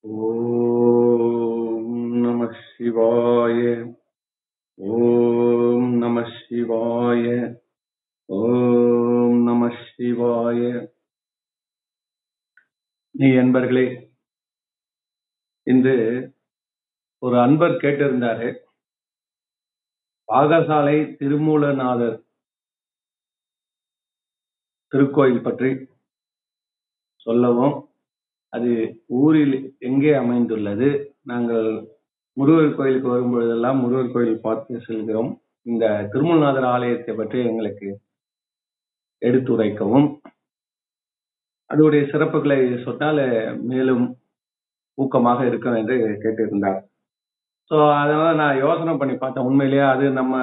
ஓம் நம சிவாய. ஓம் நம சிவாய. ஓம் நம சிவாய. நீ என்பர்களே இன்று ஒரு அன்பர் கேட்டிருந்தாரு. பாகசாலை திருமூலநாதர் திருக்கோயில் பற்றி சொல்லவும் அது ஊரில் எங்கே அமைந்துள்ளது? நாங்கள் முருகர் கோயிலுக்கு வரும்பொழுதெல்லாம் முருகர் கோயில் பார்த்து செல்கிறோம். இந்த திருமல்நாதர் ஆலயத்தை பற்றி எங்களுக்கு எடுத்துரைக்கவும் அதோடைய சிறப்புகளை சொன்னால் மேலும் ஊக்கமாக இருக்கும் என்று கேட்டிருந்தார். ஸோ அதனால நான் யோசனை பண்ணி பார்த்தேன். உண்மையிலேயே அது நம்ம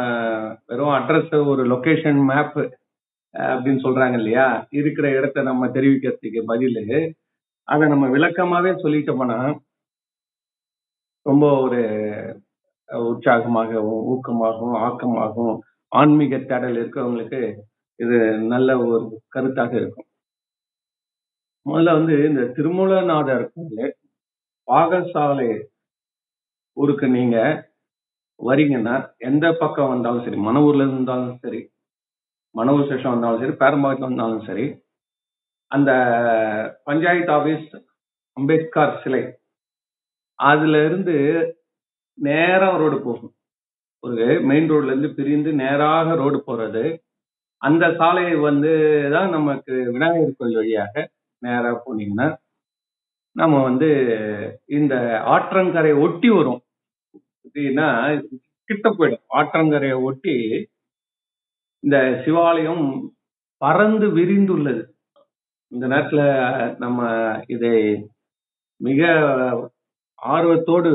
வெறும் அட்ரஸ் ஒரு லொக்கேஷன் மேப் அப்படின்னு சொல்றாங்க இல்லையா? இருக்கிற இடத்த நம்ம தெரிவிக்கிறதுக்கு பதில் அதை நம்ம விளக்கமாவே சொல்லிட்டோம்னா ரொம்ப ஒரு உற்சாகமாகவும் ஊக்கமாகவும் ஆக்கமாகவும் ஆன்மீக தேடல் இருக்கிறவங்களுக்கு இது நல்ல ஒரு கருத்தாக இருக்கும். முதல்ல வந்து இந்த திருமூலநாதர் கோயில் பாகசாலை ஊருக்கு நீங்க வரீங்கன்னா எந்த பக்கம் வந்தாலும் சரி மணவூர்ல இருந்தாலும் சரி மன விசேஷம் வந்தாலும் சரி பேரம்பாக்கத்தில் வந்தாலும் சரி அந்த பஞ்சாயத்து ஆபீஸ் அம்பேத்கர் சிலை. அதுல இருந்து நேரா ரோடு போகும். ஒரு மெயின் ரோட்ல இருந்து பிரிந்து நேராக ரோடு போறது. அந்த சாலை வந்து தான் நமக்கு விநாயகர் கோயில் வழியாக நேராக போனீங்கன்னா நம்ம வந்து இந்த ஆற்றங்கரை ஒட்டி வரும். எப்படின்னா கிட்ட போயிடும். ஆற்றங்கரையை ஒட்டி இந்த சிவாலயம் பறந்து விரிந்துள்ளது. இந்த நேரத்துல நம்ம இதை மிக ஆர்வத்தோடு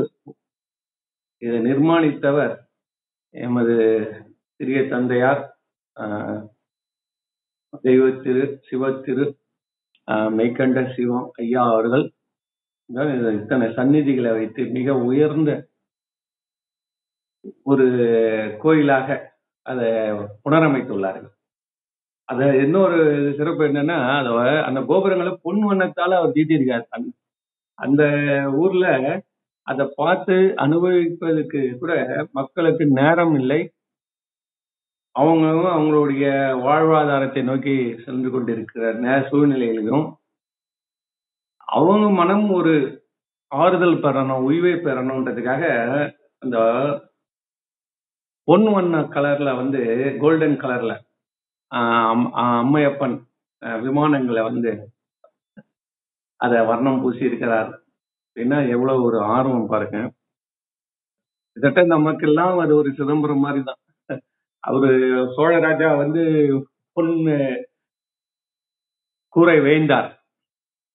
இதை நிர்மாணித்தவர் எமது சிறிய தந்தையார் தெய்வத்திரு சிவத்திரு மெய்கண்ட சிவம் ஐயா அவர்கள். இத்தனை சந்நிதிகளை வைத்து மிக உயர்ந்த ஒரு கோயிலாக அதை புனரமைத்துள்ளார்கள். அத இன்னொரு சிறப்பு என்னன்னா அத அந்த கோபுரங்களை பொன் வண்ணத்தால அவர் தீட்டியிருக்காரு. அந்த ஊர்ல அதை பார்த்து அனுபவிப்பதற்கு கூட மக்களுக்கு நேரம் இல்லை. அவங்களும் அவங்களுடைய வாழ்வாதாரத்தை நோக்கி சென்று கொண்டிருக்கிற நே சூழ்நிலையிலும். அவங்க மனம் ஒரு ஆறுதல் பெறணும் உய்வை பெறணுன்றதுக்காக அந்த பொன் வண்ண கலர்ல வந்து கோல்டன் கலர்ல அம்மையப்பன் விமானங்களை வந்து அதை வர்ணம் பூசி இருக்கிறார். அப்படின்னா எவ்வளவு ஒரு ஆர்வம் பாருங்க. கிட்டத்தட்ட நமக்கெல்லாம் அது ஒரு சிதம்பரம் மாதிரி தான். அவரு சோழராஜா வந்து பொண்ணு கூரை வேண்டார்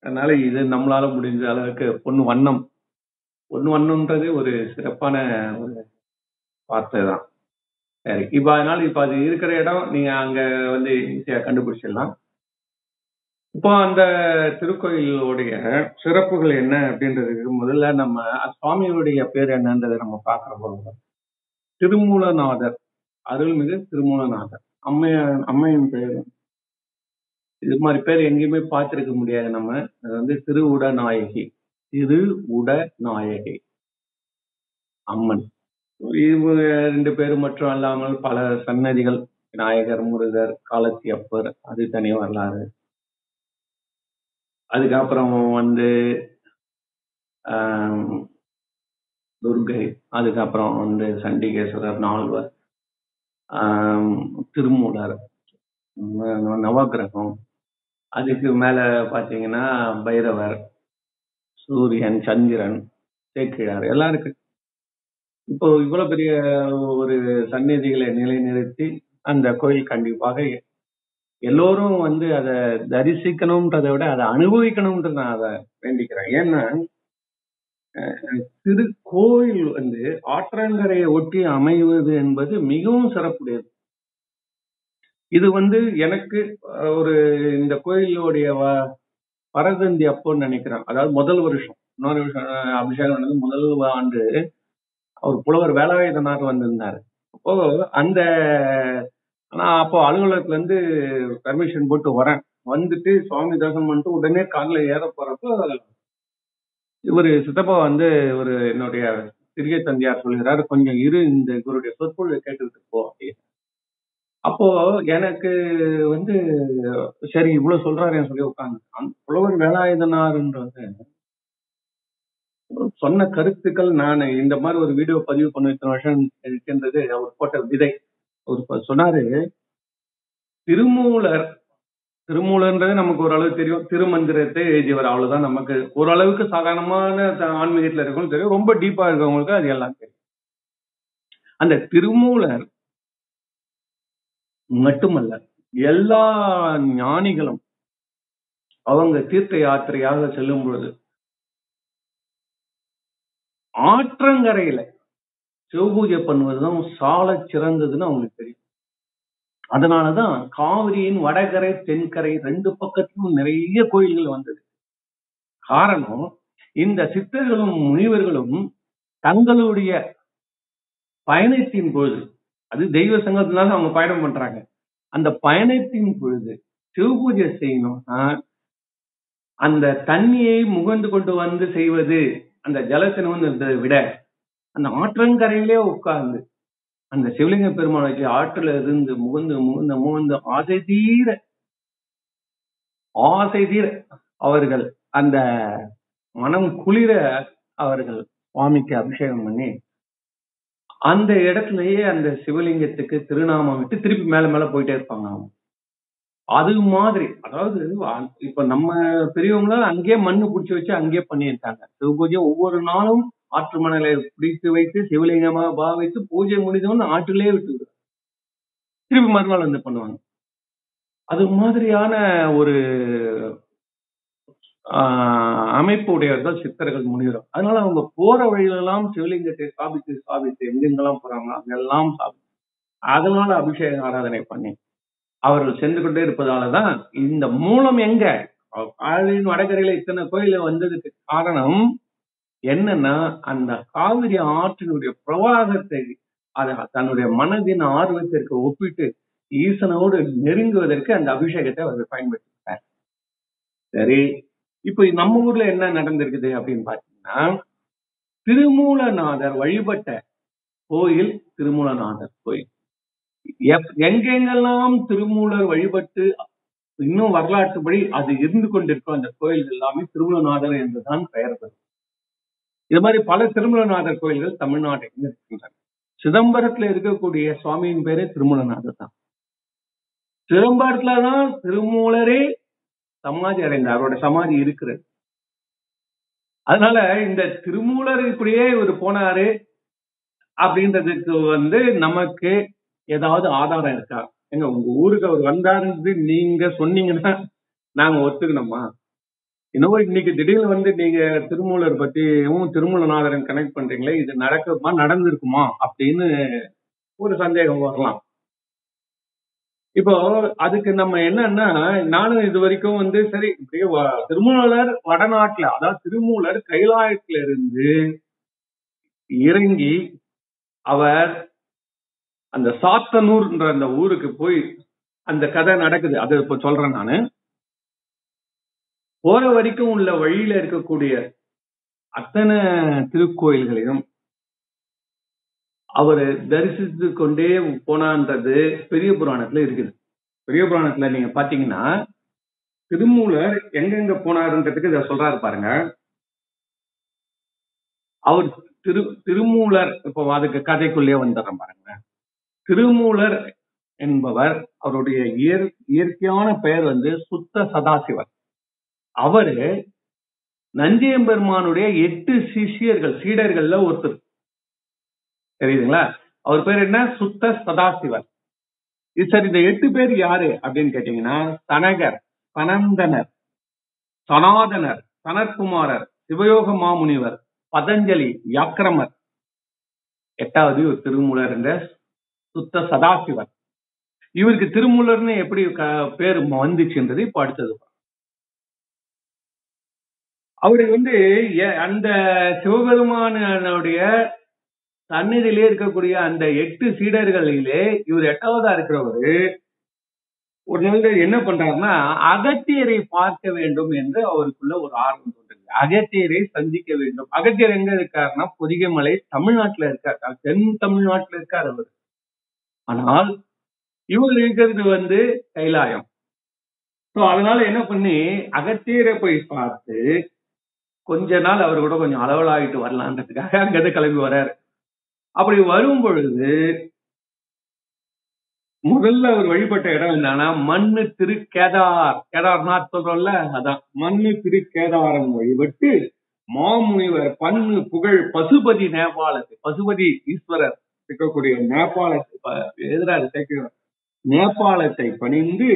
அதனால இது நம்மளால முடிஞ்ச அளவுக்கு பொண்ணு வண்ணம். பொண்ணு வண்ணம்ன்றது ஒரு சிறப்பான ஒரு வார்த்தை தான். இப்ப அதனால இப்ப அது இருக்கிற இடம் நீங்க அங்க வந்து ஈஸியா கண்டுபிடிச்சிடலாம். இப்போ அந்த திருக்கோயிலுடைய சிறப்புகள் என்ன அப்படின்றதுக்கு முதல்ல நம்ம சுவாமியுடைய பேர் என்னன்றதை நம்ம பார்க்கிற போது திருமூலநாதர் அருள்மிகு திருமூலநாதர். அம்மைய அம்மையின் பேர். இது மாதிரி பேர் எங்கேயுமே பார்த்திருக்க முடியாது நம்ம. அது வந்து திருவுட நாயகி திரு உட நாயகி அம்மன். இவங்க ரெண்டு பேரும் மட்டும் அல்லாமல் பல சன்னதிகள் விநாயகர் முருகர் காலத்தி அப்பர் அது தனி வரலாறு. அதுக்கப்புறம் வந்து துர்கை அதுக்கப்புறம் வந்து சண்டிகேஸ்வரர் நால்வர் திருமூலர் நவகிரகம் அதுக்கு மேல பாத்தீங்கன்னா பைரவர் சூரியன் சந்திரன் சேக்கிழார் எல்லாம் இருக்கு இப்போ இவ்வளவு பெரிய ஒரு சந்நிதிகளை நிலைநிறுத்தி அந்த கோயில் கண்டிப்பாக எல்லோரும் வந்து அதை தரிசிக்கணும்ன்றதை விட அதை அனுபவிக்கணும்ன்ற நான் அதை வேண்டிக்கிறேன். ஏன்னா திருக்கோயில் வந்து ஆற்றங்கரையை ஒட்டி அமைவது என்பது மிகவும் சிறப்புடையது. இது வந்து எனக்கு ஒரு இந்த கோயிலுடைய பரதந்தி அப்போன்னு நினைக்கிறேன். அதாவது முதல் வருஷம். இன்னொரு வருஷம் அபிஷேகம் முதல் ஆண்டு அவர் புலவர் வேலாயுதனார் வந்திருந்தாரு. அப்போ அந்த ஆனா அப்போ அலுவலகத்துல இருந்து பர்மிஷன் போட்டு வரேன். வந்துட்டு சுவாமி தரிசனம் பண்ணிட்டு உடனே கார்ல ஏற போறப்போ இவரு சித்தப்பா வந்து ஒரு என்னுடைய சிறிய தந்தையார் சொல்கிறாரு கொஞ்சம் இரு இந்த இவருடைய சொற்பொழிவை கேட்டுக்கிட்டு போ அப்படின்னு அப்போ எனக்கு வந்து சரி இவ்வளவு சொல்றாருன்னு சொல்லி உட்காந்து புலவர் வேலாயுதனார்ன்றது சொன்ன கருத்துக்கள் நான் இந்த மாதிரி ஒரு வீடியோ பதிவு பண்ண இத்தனை வருஷம் இருக்கின்றது அவர் போட்ட விதை. அவர் சொன்னாரு திருமூலர் திருமூலன்றது நமக்கு ஓரளவு தெரியும். திருமந்திரத்தை எழுதியவர் அவ்வளவுதான் நமக்கு. ஓரளவுக்கு சாதாரணமான ஆன்மீகத்துல இருக்கவங்களுக்கு தெரியும். ரொம்ப டீப்பா இருக்கவங்களுக்கு அது எல்லாம் தெரியும். அந்த திருமூலர் மட்டுமல்ல எல்லா ஞானிகளும் அவங்க தீர்த்த யாத்திரையாக செல்லும் பொழுது ஆற்றங்கரையில சிவபூஜை பண்ணுவதுதான் சால சிறந்ததுன்னு அவங்களுக்கு தெரியும். அதனாலதான் காவிரியின் வடகரை தென்கரை ரெண்டு பக்கத்திலும் நிறைய கோயில்கள் வந்தது. காரணம் இந்த சித்தர்களும் முனிவர்களும் தங்களுடைய பயணத்தின் பொழுது அது தெய்வ சங்கத்தினால அவங்க பயணம் பண்றாங்க. அந்த பயணத்தின் பொழுது சிவபூஜை செய்யணும்னா அந்த தண்ணியை முகந்து கொண்டு வந்து செய்வது அந்த ஜலத்தினத்தை விட அந்த ஆற்றங்கரையிலே உட்கார்ந்து அந்த சிவலிங்க பெருமாள் வச்சு ஆற்றுல இருந்து முகந்து முகந்து முகந்து ஆசை தீர ஆசை தீர அவர்கள் அந்த மனம் குளிர அவர்கள் சுவாமிக்கு அபிஷேகம் பண்ணி அந்த இடத்துலயே அந்த சிவலிங்கத்துக்கு திருநாமம் விட்டு திருப்பி மேல மேல போயிட்டே இருப்பாங்க அவங்க அது மாதிரி. அதாவது இப்ப நம்ம பெரியவங்களால அங்கேயே மண்ணு பிடிச்சி வச்சு அங்கேயே பண்ணியிருக்காங்க. சிவ பூஜை ஒவ்வொரு நாளும் ஆற்று மணலை பிடித்து வைத்து சிவலிங்கமாக பாவித்து பூஜை முடிந்தவன் ஆற்றிலே விட்டு திருப்பி மறுநாள் வந்து பண்ணுவாங்க. அது மாதிரியான ஒரு அமைப்பு உடையவர்கள் சித்தர்கள் முனிவரும் அதனால அவங்க போற வழியிலெல்லாம் சிவலிங்கத்தை ஸ்தாபித்து ஸ்தாபித்து எங்கெங்கெல்லாம் போறாங்களோ அங்கெல்லாம் ஸ்தாபித்து அதனால அபிஷேக ஆராதனை பண்ணி அவர்கள் சென்று கொண்டே இருப்பதாலதான் இந்த மூலம் எங்க? காவிரியின் வடகரையில இத்தனை கோயில வந்ததுக்கு காரணம் என்னன்னா அந்த காவிரி ஆற்றினுடைய பிரவாகத்தை அதை தன்னுடைய மனதின் ஆர்வத்திற்கு ஒப்பிட்டு ஈசனோடு நெருங்குவதற்கு அந்த அபிஷேகத்தை அவர் பயன்படுத்தினார் சரி இப்ப நம்ம ஊர்ல என்ன நடந்திருக்குது அப்படின்னு பாத்தீங்கன்னா திருமூலநாதர் வழிபட்ட கோயில் திருமூலநாதர் கோயில். எங்கெங்கெல்லாம் திருமூலர் வழிபட்டு இன்னும் வரலாற்றுப்படி அது இருந்து கொண்டிருக்கும் அந்த கோயில் எல்லாமே திருமூலநாதர் என்றுதான் பெயர் பெறும். இது மாதிரி பல திருமூலநாதர் கோயில்கள் தமிழ்நாட்டில் இருக்கின்றன. சிதம்பரத்துல இருக்கக்கூடிய சுவாமியின் பேரே திருமூலநாதர் தான். சிதம்பரத்துலதான் திருமூலரே சமாதி அடைந்தார். அவரோட சமாதி இருக்கிறது. அதனால இந்த திருமூலர் இப்படியே இவர் போனாரு அப்படின்றதுக்கு வந்து நமக்கு ஏதாவது ஆதாரம் இருக்கா? எங்க உங்க ஊருக்கு அவர் வந்தாருன்னு நீங்க சொன்னீங்கன்னா நாங்க ஒத்துக்கணுமா? இன்னும் இன்னைக்கு திடீர்னு வந்து நீங்க திருமூலர் பத்தியும் திருமூலநாதரன் கனெக்ட் பண்றீங்களே இது நடக்குமா நடந்திருக்குமா அப்படின்னு ஒரு சந்தேகம் வரலாம். இப்போ அதுக்கு நம்ம என்னன்னா நானும் இது வரைக்கும் வந்து சரி திருமூலர் வடநாட்டுல அதாவது திருமூலர் கைலாயத்துல இருந்து இறங்கி அவர் அந்த சாத்தனூர்ன்ற அந்த ஊருக்கு போய் அந்த கதை நடக்குது. அது இப்ப சொல்றேன் நானு. போற வரைக்கும் உள்ள வழியில இருக்கக்கூடிய அத்தனை திருக்கோயில்களையும் அவர் தரிசித்து கொண்டே போனான்றது பெரிய புராணத்துல இருக்குது. பெரிய புராணத்துல நீங்க பாத்தீங்கன்னா திருமூலர் எங்கெங்க போனாருன்றதுக்கு இதை சொல்றாரு பாருங்க. அவர் திரு திருமூலர் இப்போ அதுக்கு கதைக்குள்ளே வந்துடுறேன் பாருங்க திருமூலர் என்பவர் அவருடைய இயற் இயற்கையான பெயர் வந்து சுத்த சதாசிவர் அவரு நஞ்சியம்பெருமானுடைய எட்டு சிஷியர்கள் சீடர்கள்ல ஒருத்தர். தெரியுதுங்களா? அவர் பேர் என்ன? சுத்த சதாசிவர் சரி இந்த எட்டு பேர் யாரு அப்படின்னு கேட்டீங்கன்னா தனகர் சனந்தனர் சனாதனர் சனத்குமாரர் சிவயோக மாமுனிவர் பதஞ்சலி யாக்கிரமர். எட்டாவது ஒரு திருமூலர் என்ற சுத்த சதாசிவன். இவருக்கு திருமூலர்னு எப்படி பேர் வந்துச்சுன்றது இப்போ அடுத்தது அவரு வந்து அந்த சிவபெருமானுடைய சந்நிதியிலே இருக்கக்கூடிய அந்த எட்டு சீடர்களிலே இவர் எட்டாவதா இருக்கிறவரு ஒரு நாள் என்ன பண்றாருன்னா அகத்தியரை பார்க்க வேண்டும் என்று அவருக்குள்ள ஒரு ஆர்வம் தோன்றுது அகத்தியரை சந்திக்க வேண்டும். அகத்தியர் எங்க இருக்காருன்னா பொதிகைமலை தமிழ்நாட்டுல இருக்கார். தென் தமிழ்நாட்டுல இருக்கார் அவர். ஆனால் இவர் இருக்கிறது வந்து கைலாயம். சோ அதனால என்ன பண்ணி அகத்தியரை போய் பார்த்து கொஞ்ச நாள் அவர் கூட கொஞ்சம் அளவலாகிட்டு வரலான்றதுக்காக அங்கிருந்து கிளம்பி வர்றாரு. அப்படி வரும் பொழுது முதல்ல அவர் வழிபட்ட இடம் என்னன்னா மண்ணு திரு கேதார். கேதார்நாத் சொல்றோம்ல அதான். மண்ணு திரு கேதாரம் வழிபட்டு மாமுனிவர் பண்ணு புகழ் பசுபதி நேபாளத்து பசுபதி ஈஸ்வரர். இருக்கக்கூடிய நேபாளத்தை எதிராக சேர்க்கிறோம் நேபாளத்தை பணிந்து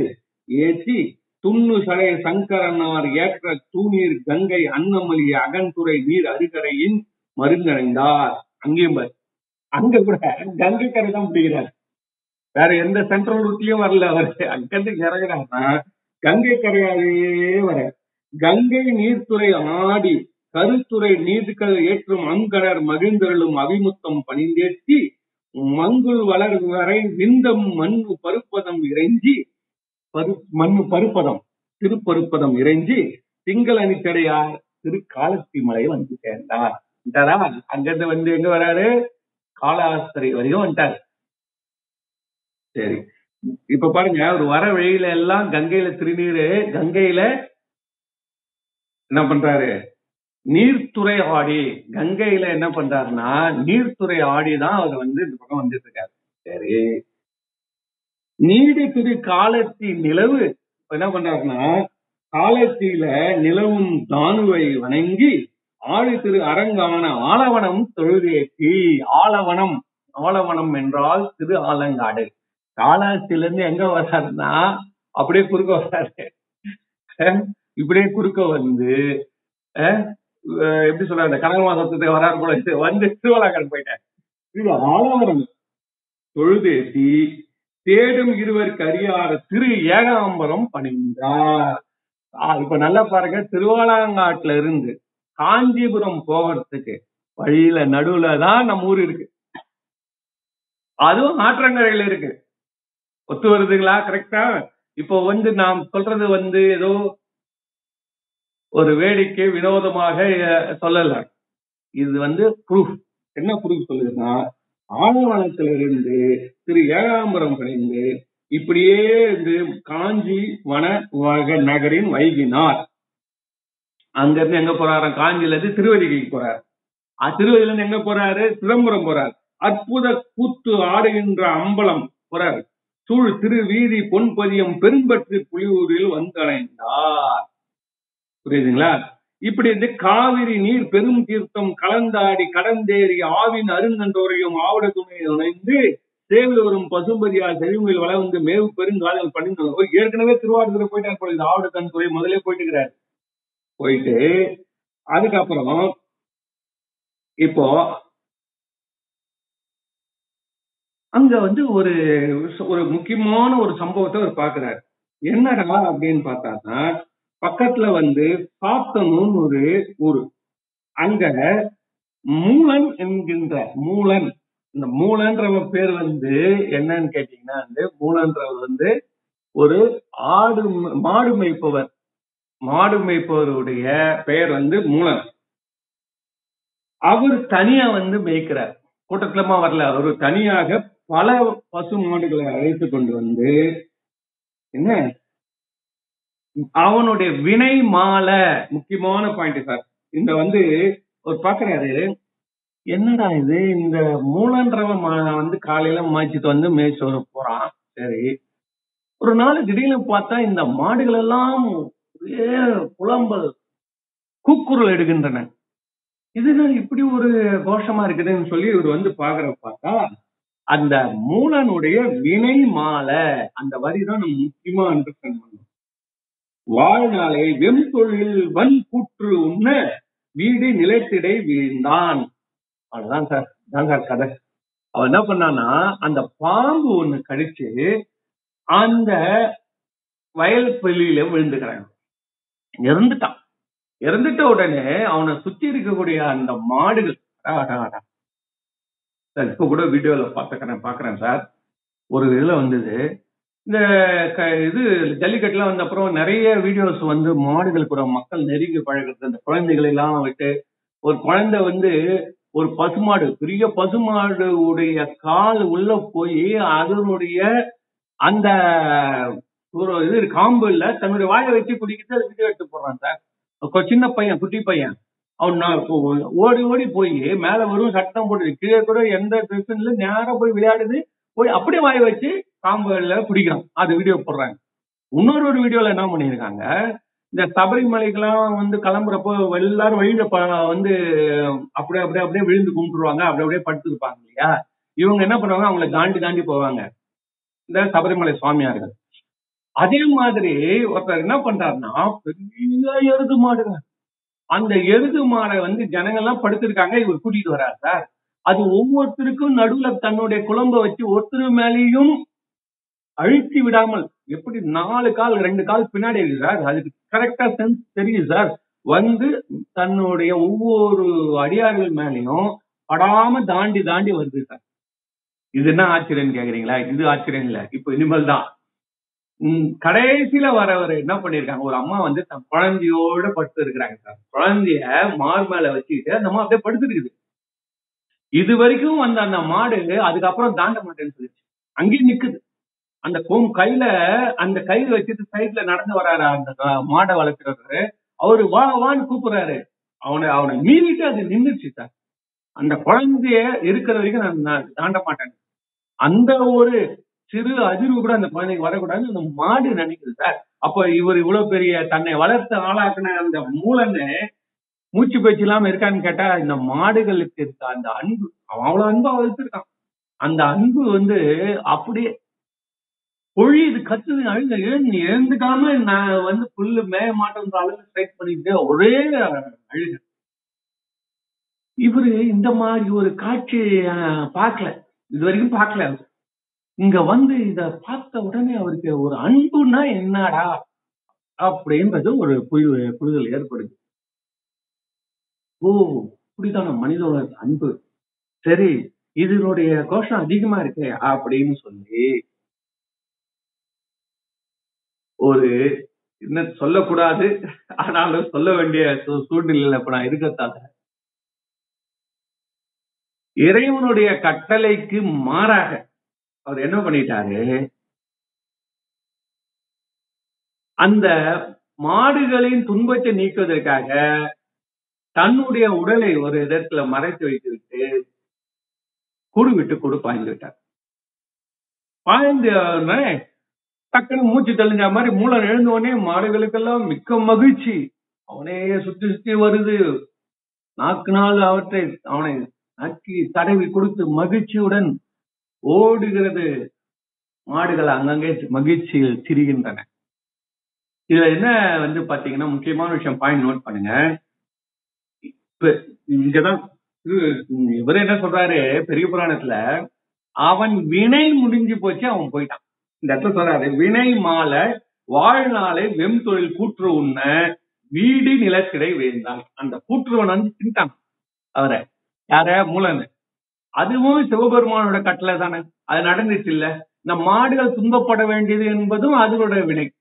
ஏற்றி துண்ணு சடை சங்கரனார் ஏற்ற தூணீர் கங்கை அன்னமலி அகன்துறை நீர் அருகரையின் மருந்தடைந்தார். அங்கேயும் அங்க கூட கங்கை கரை தான் பிடிக்கிறார். வேற எந்த சென்ட்ரல் ரூட்லயும் வரல அவர். அங்கிருந்து இறங்குறாருன்னா கங்கை கரையாலேயே வர கங்கை நீர்த்துறை ஆடி கருத்துறை நீதிக்கள் ஏற்றும் அங்கடர் மகிழ்ந்தருளும் அபிமுத்தம் பணிந்தேற்றி மங்குள் வளர் வரை விந்தம் மண்ணு பருப்பதம் இறைஞ்சி பரு மண்ணு பருப்பதம் திருப்பருப்பதம் இறைஞ்சி திங்கள் அணிச்சடையார் திருக்காலத்தி மலை வந்து சேர்ந்தார். வந்துட்டாரா? அங்கிருந்து வந்து எங்க வராரு? காலாஸ்திரை வரையும் வந்துட்டாரு. சரி. இப்ப பாருங்க ஒரு வர வழியில எல்லாம் கங்கையில திருநீரு கங்கையில என்ன பண்றாரு? நீர்த்துறை ஆடி கங்கையில என்ன பண்றாருன்னா நீர்த்துறை ஆடி தான் அவர் வந்து இந்த பக்கம் வந்துட்டு இருக்காரு. சரி. நீடு காலத்தி நிலவு இப்ப என்ன பண்றாருன்னா காலத்தில நிலவும் தானுவை வணங்கி ஆழி திரு அரங்கான ஆலவனம் தொழுதேத்தி ஆலவனம் ஆலவனம் என்றால் திரு ஆலங்காடு. காலாஸ்தில இருந்து எங்க வர்றாருன்னா அப்படியே குறுக்க வர்றாரு. இப்படியே குறுக்க வந்து எப்படி சொல்றாரு கடல் மாசத்துக்கு வராரு போல இது வந்து திருவள்ளாக்காடு போயிட்டார் இது தொழுதேத்தி தேடும் இருவருக்கு அறியாத திரு ஏகாம்பரம் பணிந்தார். இப்ப நல்லா பாருங்க திருவாலாங்காட்டுல இருந்து காஞ்சிபுரம் போகிறதுக்கு வழியில நடுவுல தான் நம்ம ஊர் இருக்கு. அதுவும் ஆற்றங்கரையில இருக்கு. ஒத்து வருதுங்களா? கரெக்டா இப்போ வந்து நாம் சொல்றது வந்து ஏதோ ஒரு வேடிக்கை வினோதமாக சொல்லல இது வந்து ப்ரூஃப் என்ன ப்ரூஃப் சொல்லுதுன்னா ஆலவனத்திலிருந்து திரு ஏகாம்பரம் கடைந்து இப்படியே இருந்து காஞ்சி வன வக நகரின் வைகினார். அங்க இருந்து எங்க போறாராம்? காஞ்சில இருந்து திருவதிகைக்கு போறாரு. அஹ் திருவதில இருந்து எங்க போறாரு? சிதம்பரம் போறாரு. அற்புத கூத்து ஆடுகின்ற அம்பலம் போறாரு. சூழ் திருவீதி பொன்பதியம் பெரும்பற்று புலியூரில் வந்தடைந்தார். புரியுதுங்களா? இப்படி வந்து காவிரி நீர் பெரும் தீர்த்தம் கலந்தாடி கடந்தேறி ஆவின் அருங்கன்றோரையும் ஆவட துணையை இணைந்து சேவில் வரும் பசும்பதியால் செவிமையில் வளர்ந்து மேவு பெருங்காலங்கள் பணிந்து ஏற்கனவே திருவாரூர் போயிட்டார் போல ஆவட கண் துறை முதலே போயிட்டு இருக்கிறார் போயிட்டு அதுக்கப்புறம் இப்போ அங்க வந்து ஒரு ஒரு முக்கியமான ஒரு சம்பவத்தை அவர் பாக்குறாரு என்னடா அப்படின்னு பார்த்தாதான் பக்கத்துல வந்து சாத்தனூர்னு ஒரு ஊரு. அங்க மூலன் என்கின்ற மூலன். இந்த மூலன்ற பேர் வந்து என்னன்னு கேட்டீங்கன்னா வந்து மூலன்றவர் வந்து ஒரு ஆடு மாடு மேய்ப்பவர். மாடு மேய்ப்பவருடைய பெயர் வந்து மூலன். அவர் தனியா வந்து மேய்க்கிறார். கூட்டத்துலமா வரல. அவர் தனியாக பல பசு மாடுகளை அழைத்து கொண்டு வந்து என்ன? அவனுடைய வினை மாலை. முக்கியமான பாயிண்ட் சார் இந்த வந்து ஒரு பாக்குறாரு என்னடா இது? இந்த மூலன்றவன் வந்து காலையில மாய்ச்சிட்டு வந்து மேய்ச்சி போறான். சரி. ஒரு நாள் திடீர்னு பார்த்தா இந்த மாடுகள் எல்லாம் ஒரே புலம்பல் கூக்குரல் எடுக்கின்றன. இதுதான் இப்படி ஒரு கோஷமா இருக்குதுன்னு சொல்லி இவர் வந்து பாக்குற பார்த்தா அந்த மூலனுடைய வினை மாலை அந்த வரி தான் நம்ம முக்கியமா அண்டர்ஸ்டாண்ட் பண்ணணும். வாழ்நாளை வெம்தொழில் வன் கூற்று உண்ண வீடு நிலத்திடை வீழ்ந்தான். அவ்வளவுதான் சார். தான் சார் கதை. அவன் என்ன பண்ணானா அந்த பாம்பு ஒண்ணு கடிச்சு அந்த வயல் வெளியில விழுந்துக்கிறான் இறந்துட்டான். இறந்துட்ட உடனே அவனை சுத்தி இருக்கக்கூடிய அந்த மாடுகள் சார் இப்ப கூட வீடியோல பாத்துக்கிறேன் பாக்குறேன் சார். ஒரு இதுல வந்தது இந்த க- இது ஜல்லிக்கட்டுலாம் வந்த அப்புறம் நிறைய வீடியோஸ் வந்து மாடுகள் கூட மக்கள் நெருங்கி பழகிறது அந்த குழந்தைகளை எல்லாம் விட்டு ஒரு குழந்தை வந்து ஒரு பசுமாடு பெரிய பசுமாடு உடைய கால் உள்ள போய் அதனுடைய அந்த ஒரு இது காம்பு இல்ல தன்னுடைய வாயை வச்சு குடிக்கிட்டு அதை வீடியோ எடுத்து போடுறான் சார். சின்ன பையன் குட்டி பையன். அவன் நான் ஓடி ஓடி போய் மேல வரும் சட்டம் போட்டு கீழே கூட எந்த ட்ரெஸ்ஸும் நேரம் போய் விளையாடுது. போய் அப்படியே வாயை வச்சு பாம்புல பிடிக்கிறான் அது வீடியோ போடுறாங்க. இன்னொரு ஒரு வீடியோல என்ன பண்ணியிருக்காங்க? இந்த சபரிமலைக்கெல்லாம் வந்து கிளம்புறப்போ எல்லாரும் வழியில வந்து அப்படியே அப்படியே அப்படியே விழுந்து கும்பிட்டுருவாங்க. அப்படியே அப்படியே படுத்துருப்பாங்க இல்லையா? இவங்க என்ன பண்ணுவாங்க? அவங்கள தாண்டி தாண்டி போவாங்க. இந்த சபரிமலை சுவாமியார்கள். அதே மாதிரி ஒருத்தர் என்ன பண்றாருன்னா பெரிய எருது மாடுங்க. அந்த எருது மாடை வந்து ஜனங்கள்லாம் படுத்திருக்காங்க. இவர் கூட்டிட்டு வர்றாரு சார். அது ஒவ்வொருத்தருக்கும் நடுவுல தன்னுடைய குழம்ப வச்சு ஒருத்தர் மேலேயும் அழுத்தி விடாமல் எப்படி நாலு கால் ரெண்டு கால் பின்னாடி இருக்கு சார்? அதுக்கு கரெக்டா சென்ஸ் தெரியுது சார். வந்து தன்னுடைய ஒவ்வொரு அடியார்கள் மேலையும் படாம தாண்டி தாண்டி வருது சார். இது என்ன ஆச்சரியம் கேக்குறீங்களா? இது ஆச்சரியம் இல்ல. இப்ப இனிமேல் தான். உம் கடைசியில வரவர் என்ன பண்ணிருக்காங்க? ஒரு அம்மா வந்து தன் குழந்தையோட படுத்து இருக்கிறாங்க சார். குழந்தைய மார் மேல வச்சுக்கிட்டு அந்த அம்மா அப்படியே படுத்துருக்குது இது வரைக்கும் வந்த அந்த மாடு அதுக்கப்புறம் தாண்ட மாட்டேன்னு சொல்லிச்சு. அங்கேயும் நிக்குது. அந்த கோம் கையில அந்த கை வச்சுட்டு சைட்ல நடந்து வராரு அந்த மாடை வளர்க்கிறவரு. அவரு வா வான்னு கூப்பிடுறாரு. அவனை அவனை மீறிட்டு அது நின்றுச்சு சார் அந்த குழந்தைய இருக்கிற வரைக்கும் நான் நான் தாண்ட மாட்டேன். அந்த ஒரு சிறு அதிர்வு கூட அந்த குழந்தைக்கு வரக்கூடாது அந்த மாடு நினைக்குது சார் அப்ப இவர் இவ்வளவு பெரிய தன்னை வளர்த்து ஆளாக்குன அந்த மூலன்னு மூச்சு பேச்சு இல்லாம இருக்கான்னு கேட்டா இந்த மாடுகளுக்கு இருக்க அந்த அன்பு அவன் அவ்வளவு அன்பா வளர்த்துருக்கான். அந்த அன்பு வந்து அப்படியே பொழியுது கத்துது அழுங்க எழுந்து எழுந்துக்காம நான் வந்து புல்லு மேய மாட்டேன்ற அளவுக்கு ஸ்ட்ரைக் பண்ணிட்டு ஒரே அழுக. இவரு இந்த மாதிரி ஒரு காட்சி பார்க்கல. இது வரைக்கும் பார்க்கல அவர். இங்க வந்து இத பார்த்த உடனே அவருக்கு ஒரு அன்புனா என்னடா அப்படின்றது ஒரு புரிவு புரிதல் ஏற்படுது. ஓ இப்படிதான மனிதனோட அன்பு. சரி இதனுடைய கோஷம் அதிகமா இருக்கு அப்படின்னு சொல்லி ஒரு என்ன சொல்லக்கூடாது. ஆனாலும் சொல்ல வேண்டிய சூ- சூழ்நிலையில இப்ப நான் இருக்கத்தால இறைவனுடைய கட்டளைக்கு மாறாக அவர் என்ன பண்ணிட்டாரு? அந்த மாடுகளின் துன்பத்தை நீக்குவதற்காக தன்னுடைய உடலை ஒரு இடத்துல மறைத்து வைத்துவிட்டு கூடு விட்டு கூடு பாய்ந்து விட்டார். பாய்ந்த டக்குன்னு மூச்சு தெளிஞ்ச மாதிரி மூளை எழுந்த உடனே மாடுகளுக்கெல்லாம் மிக்க மகிழ்ச்சி. அவனே சுத்தி சுத்தி வருது. நாக்கு நாள் அவற்றை அவனை நக்கி தடவி கொடுத்து மகிழ்ச்சியுடன் ஓடுகிறது. மாடுகள் அங்கங்கே மகிழ்ச்சியில் திரிகின்றன. இதுல என்ன வந்து பாத்தீங்கன்னா முக்கியமான விஷயம் பாயிண்ட் நோட் பண்ணுங்க. இப்ப இங்கதான் இது- இவர் என்ன சொல்றாரு பெரிய புராணத்துல அவன் வினை முடிஞ்சு போச்சு அவன் போயிட்டான். இந்த இடத்துல சொல்றாரு வினை மாலை வாழ்நாளை வெம் தொழில் கூற்று உண்ண வீடு நிலத்திடை வேந்தான் அந்த கூற்றுவன் வந்து தின்ட்டான் அவரை. யார? மூலன்னு அதுவும் சிவபெருமானோட கட்டளை தானே. அது நடந்துச்சு இல்ல. இந்த மாடுகள் துன்பப்பட வேண்டியது என்பதும் அதனோட வினை.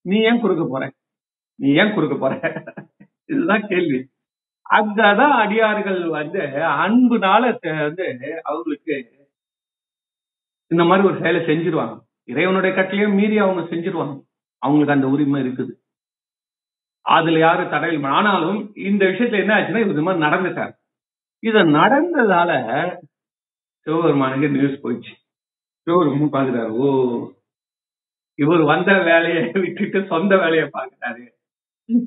நீ ஏன் குறுக்க போற? நீ ஏன் குறுக்க போற? இதுதான் கேள்வி. அங்கதான் அடியார்கள் வந்து அன்புனால த- வந்து அவங்களுக்கு இந்த மாதிரி ஒரு செயலை செஞ்சிருவாங்க. இறைவனுடைய கட்டளையும் மீறி அவங்க செஞ்சிருவாங்க. அவங்களுக்கு அந்த உரிமை இருக்குது. அதுல யாரும் தடையில் ஆனாலும் இந்த விஷயத்துல என்ன ஆச்சுன்னா இது மாதிரி நடந்துட்டார் இத நடந்ததால சிவபெருமானுக்கு நியூஸ் போயிடுச்சு. சிவபெருமான் பாக்குறாரு ஓ இவர் வந்த வேலையை விட்டுட்டு சொந்த வேலையை பாக்குறாரு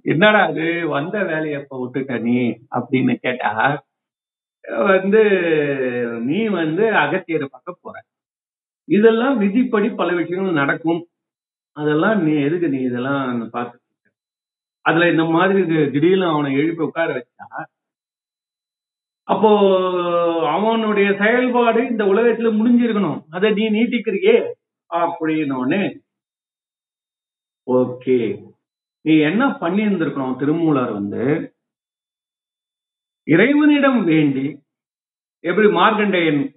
என்னடா அது வந்த வேலையை இப்ப விட்டுட்ட நீ? அப்படின்னு கேட்டா வந்து நீ வந்து அகத்தியரை பார்க்க போற. இதெல்லாம் விதிப்படி பல விஷயங்கள் நடக்கும். அதெல்லாம் நீ எதுக்கு நீ இதெல்லாம் பார்த்து அதுல இந்த மாதிரி திடீர்னு அவனை எழுப்பி உட்கார வச்சா அப்போ அவனுடைய செயல்பாடு இந்த உலகத்துல முடிஞ்சிருக்கணும். அதை நீ நீட்டிக்கிறியே? அப்படின்னு ஓகே. நீ என்ன பண்ணி இருந்திருக்கணும் திருமூலர் வந்து? இறைவனிடம் வேண்டி எப்படி மார்க்கண்டேயன்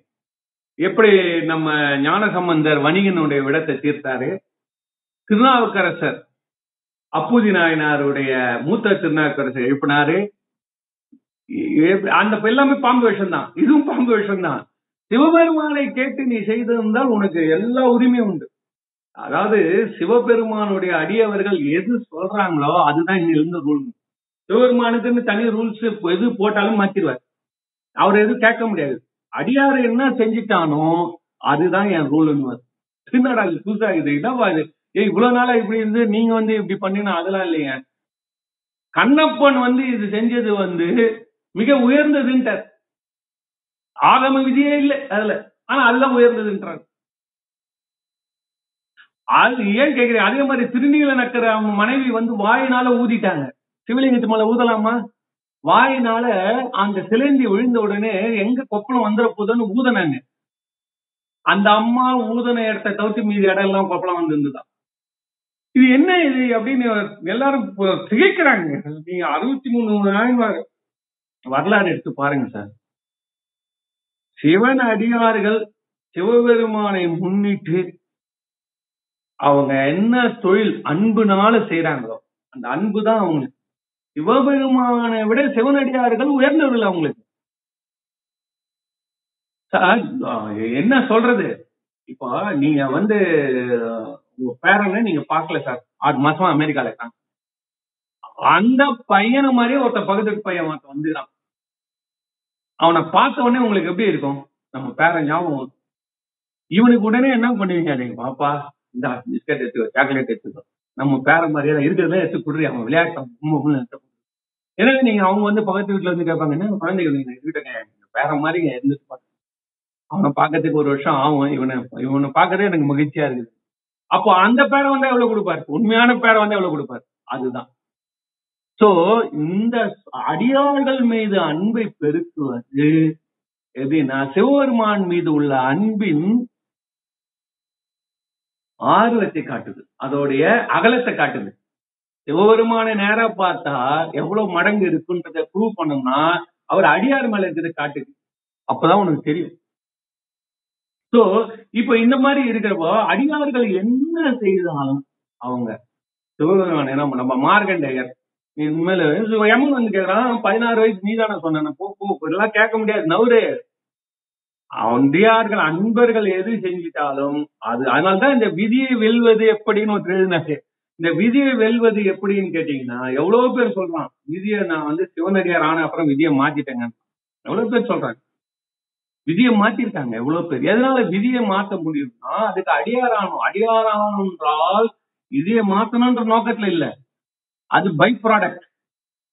எப்படி நம்ம ஞானசம்பந்தர் வணிகனுடைய விடத்தை தீர்த்தாரு? திருநாவுக்கரசர் அப்பூதி நாயனாருடைய மூத்த திருநாவுக்கரசர் எழுப்பினாரு. அந்த எல்லாமே பாம்பு விஷம் தான் இதுவும் பாம்பு விஷம் தான் சிவபெருமானை கேட்டு நீ செய்திருந்தால் உனக்கு எல்லா உரிமையும் உண்டு. அதாவது சிவபெருமானுடைய அடியவர்கள் எது சொல்றாங்களோ அதுதான் இங்க இருந்த ரூல் சிவபெருமானுக்குன்னு தனி ரூல்ஸ் எது போட்டாலும் மாத்திடுவார். அவர் எதுவும் கேட்க முடியாது. அடியார் என்ன செஞ்சுட்டானோ அதுதான் என் ரூல்னு என்னடா இது புதுசா இது? என்னவா இது? ஏய் இவ்வளவு நாளா இப்படி இருந்து நீங்க வந்து இப்படி பண்ணினா அதெல்லாம் இல்லைங்க கண்ணப்பன் வந்து இது செஞ்சது வந்து மிக உயர்ந்ததுன்ட்டார். ஆகம விதியே இல்லை அதுல. ஆனா அதெல்லாம் உயர்ந்ததுன்றாங்க அது ஏன் கேக்குறேன் அதே மாதிரி திருநீல நக்கிற மனைவி வந்து வாயினால ஊதிட்டாங்க. சிவலிங்கத்து மேல ஊதலாமா? வாயினால அந்த சிலந்தி விழுந்த உடனே எங்க கொப்பளம் வந்துட போதுன்னு ஊதனாங்க. அந்த அம்மா ஊதன இடத்த தவிர்த்து மீதி இடம் எல்லாம் கொப்பளம் வந்துருந்துதான். இது என்ன இது அப்படின்னு எல்லாரும் திகைக்கிறாங்க. நீங்க அறுபத்தி மூணு நாள் வரலாறு எடுத்து பாருங்க சார். சிவன் அடியார்கள் சிவபெருமானை முன்னிட்டு அவங்க என்ன தொழில் அன்புனால செய்றாங்களோ அந்த அன்பு தான் அவங்களுக்கு. சிவபெருமானை விட சிவனடியார்கள் உயர்ந்தவர்கள் அவங்களுக்கு. சார் என்ன சொல்றது? இப்போ நீங்க வந்து உங்க பேரனை நீங்க பாக்கல சார். ஆறு மாசமா அமெரிக்கால இருக்காங்க. அந்த பையனை மாதிரியே ஒருத்த பக்கத்து பையன் ஒருத்தன் வந்துதான் அவனை பார்த்த உடனே உங்களுக்கு எப்படி இருக்கும்? நம்ம பேரன் ஞாபகம் இவனுக்கு உடனே என்ன பண்ணுவீங்க? நீங்க பாப்பா இந்த பிஸ்கட் எடுத்துக்கோ சாக்லேட் எடுத்துக்கோ. நம்ம பேரன் மாதிரியே இருக்கிறத எடுத்து கொடுறீங்க. அவன் விளையாட்டு உம்மை எனவே நீங்க அவங்க வந்து பக்கத்து வீட்டுல வந்து கேட்பாங்க என்ன குழந்தைகள் நீங்க இருக்கட்டங்க மாதிரி இங்க இருந்துட்டு பாருங்க அவனை பாக்கிறதுக்கு ஒரு வருஷம் ஆகும். இவனை இவனை பார்க்கறதே எனக்கு மகிழ்ச்சியா இருக்குது. அப்போ அந்த பேரை வந்தா எவ்வளவு கொடுப்பாரு? உண்மையான பேரை வந்தா எவ்வளவு கொடுப்பாரு? அதுதான். சோ இந்த அடியார்கள் மீது அன்பை பெருக்குவது எப்படின்னா சிவபெருமான் மீது உள்ள அன்பின் ஆர்வத்தை காட்டுது. அதோடைய அகலத்தை காட்டுது. சிவபெருமான நேரா பார்த்தா எவ்வளவு மடங்கு இருக்குன்றத ப்ரூவ் பண்ணோம்னா அவர் அடியார் மேல இருக்கிறத காட்டுது. அப்பதான் உனக்கு தெரியும். சோ இப்போ இந்த மாதிரி இருக்கிறப்போ அடியார்கள் என்ன செய்தாலும் அவங்க சிவபெருமான என்ன பண்ண- நம்ம மார்கண்டேயர் இனிமேல எமன் வந்து கேக்குறான் பதினாறு வயசு நீதானே சொன்ன போ போ இதெல்லாம் கேட்க முடியாது நவரு. அடியார்கள் அன்பர்கள் எது செஞ்சிட்டாலும் அது அதனால்தான் இந்த விதியை வெல்வது எப்படின்னு ஒரு எழுதினாரு. இந்த விதியை வெல்வது எப்படின்னு கேட்டீங்கன்னா எவ்வளவு பேர் சொல்றான் விதியை நான் வந்து சிவனடியார் ஆன அப்புறம் விதியை மாத்திட்டேங்க. எவ்வளவு பேர் சொல்றாங்க? விதியை மாத்திருக்காங்க எவ்வளவு பேர்? எதனால விதியை மாத்த முடியும்னா அதுக்கு அடியாரானும் அடியாரானும் என்றால் விதியை மாத்தணும்ன்ற நோக்கத்துல இல்ல. அது பை ப்ராடக்ட்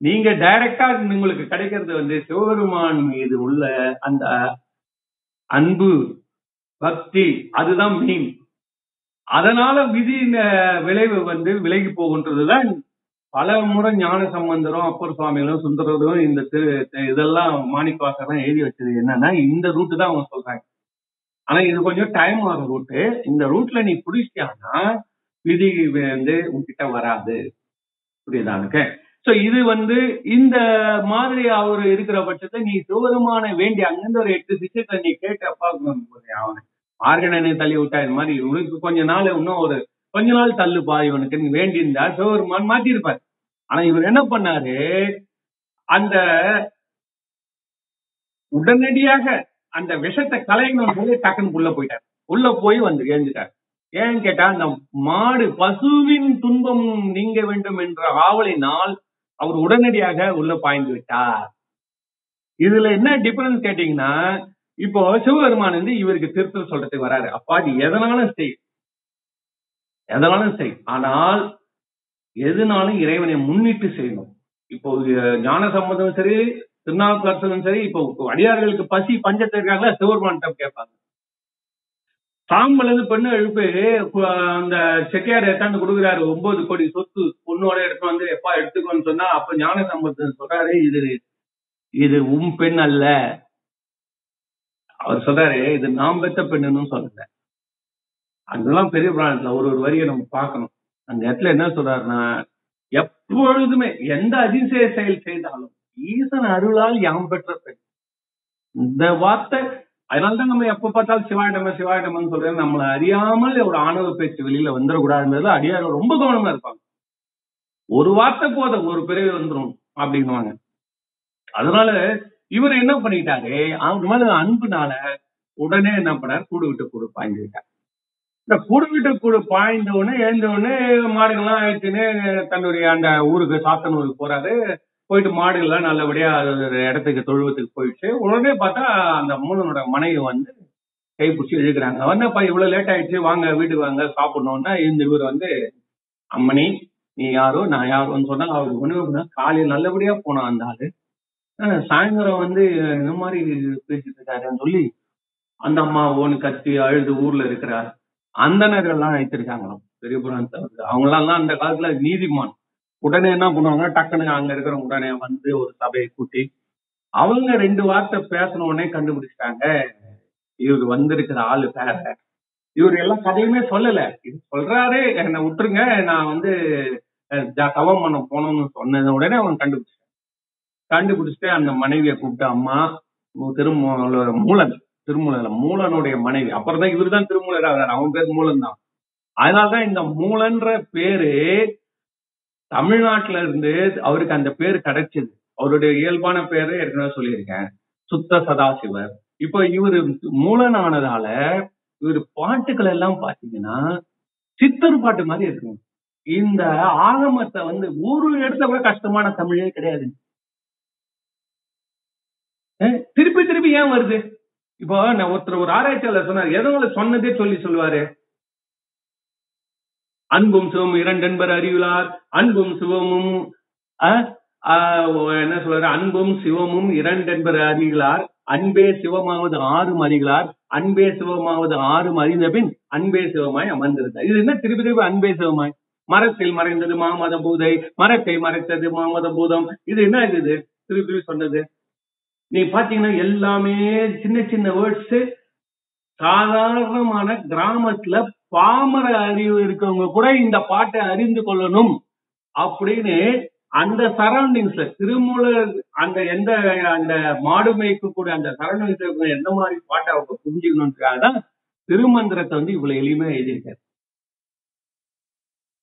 நீங்க டைரக்டா உங்களுக்கு கிடைக்கிறது வந்து சிவபெருமான் மீது உள்ள அந்த அன்பு பக்தி அதுதான் மெயின் அதனால விதியின் விளைவு வந்து விலகி போகின்றதுதான் பல முறை ஞான சம்பந்தரும் அப்பர் சுவாமிகளும் சுந்தரரும் இந்த திரு- இதெல்லாம் மாணிக்கவாசகம் எழுதி வச்சது என்னன்னா இந்த ரூட்டு தான் அவங்க சொல்றாங்க. ஆனா இது கொஞ்சம் டைம் ஆகும் ரூட்டு இந்த ரூட்ல நீ பிடிச்சிட்டான்னா விதி வந்து உன்கிட்ட வராது. புரியுதா சோ இது வந்து இந்த மாதிரி அவர் இருக்கிற பட்சத்தை நீ சிவபெருமான வேண்டி அங்கிருந்து ஒரு எட்டு சிச்சத்தை நீ கேட்டப்பா அவனுக்கு? ஆர்கனனை தள்ளி விட்டா இது மாதிரி? இவனுக்கு கொஞ்ச நாள் இன்னும் ஒரு கொஞ்ச நாள் தள்ளுப்பா இவனுக்கு. வேண்டி இருந்தா சிவபெருமான் மாட்டியிருப்பார் ஆனா இவர் என்ன பண்ணாரு? அந்த உடனடியாக அந்த விஷத்தை கலையணும் போது டக்குன்னு உள்ள போயிட்டார். உள்ள போய் வந்து எழுந்துட்டார். ஏன்னு கேட்டா அந்த மாடு பசுவின் துன்பம் நீங்க வேண்டும் என்ற ஆவலினால் அவர் உடனடியாக உள்ள பாய்ந்து விட்டார். இதுல என்ன டிஃபரன்ஸ் கேட்டீங்கன்னா இப்போ சிவபெருமான் வந்து இவருக்கு திருத்தல் சொல்றதுக்கு வராரு. அப்பா நீ எதனாலும் செய். எதனாலும் செய். ஆனால் எதுனாலும் இறைவனை முன்னிட்டு செய்யணும். இப்போ ஞான சம்பந்தம் சரி திருநாவுக்கரசனும் சரி இப்போ அடியார்களுக்கு பசி பஞ்சத்தை இருக்காங்களா? சிவபெருமான்கிட்ட கேட்பாங்க. சாம்பல் பெண்ணு எழுப்பு அந்த செட்டியார் எத்தாந்து கொடுக்குறாரு. ஒன்பது கோடி சொத்து பொண்ணோட எடுத்து வந்து எப்பா எடுத்துக்கோன்னு சொன்னா அப்ப ஞான சம்பந்தம் சொல்றாரு இது இது உன் பெண் அல்ல. அவர் சொல்றாரு இது நாம் பெத்த பெண்ணுன்னு சொல்லல அதெல்லாம் பெரிய பிராணத்துல ஒரு ஒரு வரியை நம்ம பார்க்கணும். அந்த இடத்துல என்ன சொல்றாருன்னா எப்பொழுதுமே எந்த அதிசய செயல் செய்தாலும் ஈசன் அருளால் யாம் பெற்ற பெண். இந்த வார்த்தை அதனாலதான் நம்ம எப்ப பார்த்தாலும் சிவாயிடம சிவாயிடமன்னு சொல்றது நம்மள அறியாமல் ஒரு ஆணவ பேச்சு வெளியில வந்துடக்கூடாதுன்றது அடியார் ரொம்ப கவனமா இருப்பாங்க. ஒரு வார்த்தை போத ஒரு பிறவி வந்துரும் அப்படின்னுவாங்க. அதனால இவர் என்ன பண்ணிட்டாரு? அவங்க மேல அன்புனால உடனே என்ன பண்ணார்? கூடு விட்டு கூடு பாய்ந்து விட்டார். இந்த கூடு விட்டு கூடு பாய்ந்த உடனே எழுந்த உடனே மாடுகள்லாம் ஆயிடுச்சுன்னு தன்னுடைய அந்த ஊருக்கு சாத்தனூருக்கு போறாரு. போயிட்டு மாடுகள்லாம் நல்லபடியா அது ஒரு இடத்துக்கு தொழுவத்துக்கு போயிடுச்சு. உடனே பார்த்தா அந்த மூலனோட மனைவி வந்து கை பிடிச்சி இழுக்கிறாங்க. வந்தப்பா இவ்வளவு லேட் ஆயிடுச்சு வாங்க வீட்டுக்கு வாங்க சாப்பிடணும்னா இந்த இவர் வந்து அம்மணி நீ யாரோ? நான் யாரோன்னு சொன்னா அவருக்கு ஒண்ணு காலையில் நல்லபடியா போனான் அந்த ஆளு. ஆஹ் சாயந்தரம் வந்து இந்த மாதிரி பேசிட்டு இருக்காருன்னு சொல்லி அந்த அம்மா ஒன்னு கத்தி அழுது ஊர்ல இருக்கிறார் அந்தணர்கள் எல்லாம் வைத்திருக்காங்களாம் பெரிய புராணத்தை அவங்க எல்லாம் அந்த காலத்துல நீதிமான். உடனே என்ன பண்ணுவாங்க டக்குன்னு அங்க இருக்கிற உடனே வந்து ஒரு சபையை கூட்டி அவங்க ரெண்டு வார்த்தை பேசின உடனே கண்டுபிடிச்சிட்டாங்க. இவர் வந்திருக்கிற ஆளு பேர இவர் எல்லா கதையுமே சொல்லல. இது சொல்றாரு என்னை விட்டுருங்க நான் வந்து தவம் பண்ண போனோம்னு சொன்னது உடனே அவங்க கண்டுபிடிச்சாங்க கண்டுபிடிச்சிட்டு அந்த மனைவியை கூப்பிட்டு அம்மா திருமூல மூலன் திருமூலன் மூலனுடைய மனைவி. அப்புறம் தான் இவர் தான் திருமூலர் ஆகிறார். அவன் பேர் மூலன் தான் அதனாலதான் இந்த மூலன்ற பேரு தமிழ்நாட்டுல இருந்து அவருக்கு அந்த பேர் கிடைச்சது. அவருடைய இயல்பான பேரு ஏற்கனவே சொல்லியிருக்கேன். சுத்த சதாசிவர். இப்போ இவரு மூலனானதால இவர் பாட்டுகள் எல்லாம் பாத்தீங்கன்னா சித்தர் பாட்டு மாதிரி இருக்குங்க. இந்த ஆகமத்தை வந்து ஒரு இடத்துல கூட கஷ்டமான தமிழே கிடையாது திருப்பி திருப்பி ஏன் வருது? இப்போ நான் ஒருத்தர் ஒரு ஆராய்ச்சியாளர் சொன்னார் எதோ சொன்னதே சொல்லி சொல்லுவாரு. அன்பும் சிவமும் இரண்டென்பர் அறிவிலார் அன்பும் சிவமும் ஆஹ், என்ன சொல்றாரு? அன்பும் சிவமும் இரண்டென்பர் அறிகிறார் அன்பே சிவமாவது ஆறும் அறிகிறார் அன்பே சிவமாவது ஆறும் அறிந்த பின் அன்பே சிவமாய் அமர்ந்திருந்தார். இது என்ன? திருப்பி திருப்பி அன்பே சிவமாய். மரத்தில் மறைந்தது மாமத பூதை மரத்தை மறைத்தது மாமத பூதம் இது என்ன இது திருப்பி திருப்பி சொன்னது. நீங்க பாத்தீங்கன்னா எல்லாமே சின்ன சின்ன வேர்ட்ஸ் சாதாரணமான கிராமத்துல பாமர அறிவு இருக்கவங்க கூட இந்த பாட்டை அறிந்து கொள்ளணும் அப்படின்னு அந்த சரௌண்டிங்ஸ்ல திருமூல அந்த எந்த அந்த மாடு மேய்க்கக்கூடிய அந்த சரௌண்டிங்ஸ் எந்த மாதிரி பாட்டை அவங்க புரிஞ்சுக்கணுன்றதுக்காக தான் திருமந்திரத்தை வந்து இவ்வளவு எளிமையா எழுதியிருக்காரு.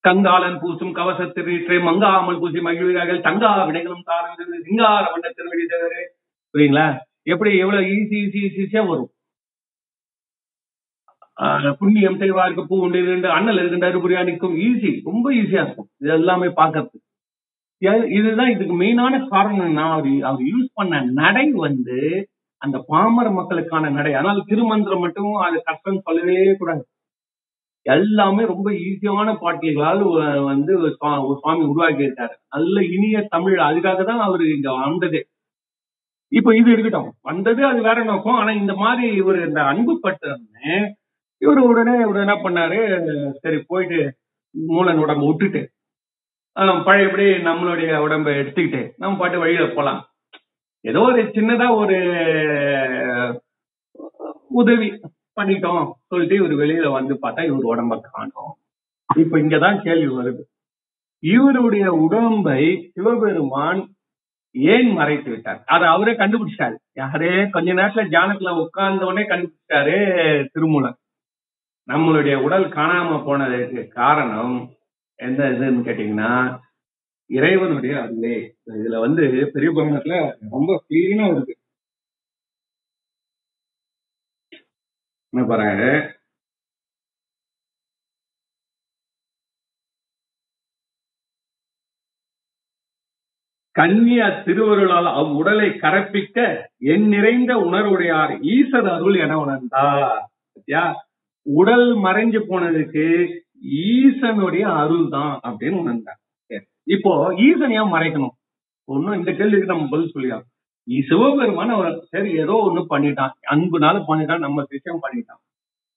கங்காளன் பூசும் கவசத்திரீற்றை மங்காமல் பூசி மகிழ்வீர்கள் தங்கா விடைகளும் தாரங்கள் சிங்கார வண்ண திருவடி தேவரே புரியுங்களா எப்படி எவ்வளவு ஈஸி ஈஸி ஈஸியா வரும்? ஆஹ் புண்ணியம் இருக்க பூ உண்டு இரண்டு அண்ணல் இருக்கின்ற அறுபடியா நிற்கும். ஈஸி ரொம்ப ஈஸியா இருக்கும். இது எல்லாமே பார்க்கறது இதுதான் இதுக்கு மெயினான காரணம். அவர் அவர் யூஸ் பண்ண நடை வந்து அந்த பாமர மக்களுக்கான நடை. ஆனால் திருமந்திரம் மட்டும் அது கஷ்டம் சொல்லவே கூடாது. எல்லாமே ரொம்ப ஈஸியான பாட்டில்களால் வந்து ஒரு சுவாமி உருவாக்கி இருக்காரு நல்ல இனிய தமிழ். அதுக்காக தான் அவர் இங்க வந்ததே. இப்ப இது இருக்கட்டும் வந்தது அது வேற நோக்கம். ஆனா இந்த மாதிரி இவர் இந்த அன்பு பட்டதுன்னு இவர் உடனே இவர் என்ன பண்ணாரு? சரி போயிட்டு மூலன் உடம்ப விட்டுட்டு பழையபடி நம்மளுடைய உடம்ப எடுத்துக்கிட்டு நம்ம பாட்டு வழியில போலாம். ஏதோ ஒரு சின்னதா ஒரு உதவி பண்ணிட்டோம் சொல்லிட்டு இவர் வெளியில வந்து பார்த்தா இவர் உடம்ப காணும். இப்ப இங்கதான் கேள்வி வருது. இவருடைய உடம்பை சிவபெருமான் ஏன் மறைத்து விட்டார்? அதை அவரே கண்டுபிடிச்சிட்டாரு யாரே கொஞ்ச நேரத்துல தியானத்துல உட்கார்ந்த உடனே கண்டுபிடிச்சாரு திருமூலர். நம்மளுடைய உடல் காணாம போனதுக்கு காரணம் எந்த இதுன்னு கேட்டீங்கன்னா இறைவனுடைய அருளே. இதுல வந்து பெரிய புராணத்துல ரொம்ப கிளீனா இருக்கு. என்ன பாருங்க கன்னியா திருவருளால் அவ்வுடலை கரப்பிக்க என் நிறைந்த உணர்வுடையார் ஈசர் அருள் என உணர்ந்தார். உடல் மறைஞ்சு போனதுக்கு ஈசனுடைய அருள் தான் அப்படின்னு உணர்ந்தார். இப்போ ஈசன் ஏன் மறைக்கணும்? ஒன்னும் இந்த கேள்விக்கு நம்ம பதில் சொல்லிடலாம். சிவபெருமான அவர் சரி ஏதோ ஒண்ணு பண்ணிட்டான். அன்புனால பண்ணிட்டான் நம்ம விஷயம் பண்ணிட்டான்.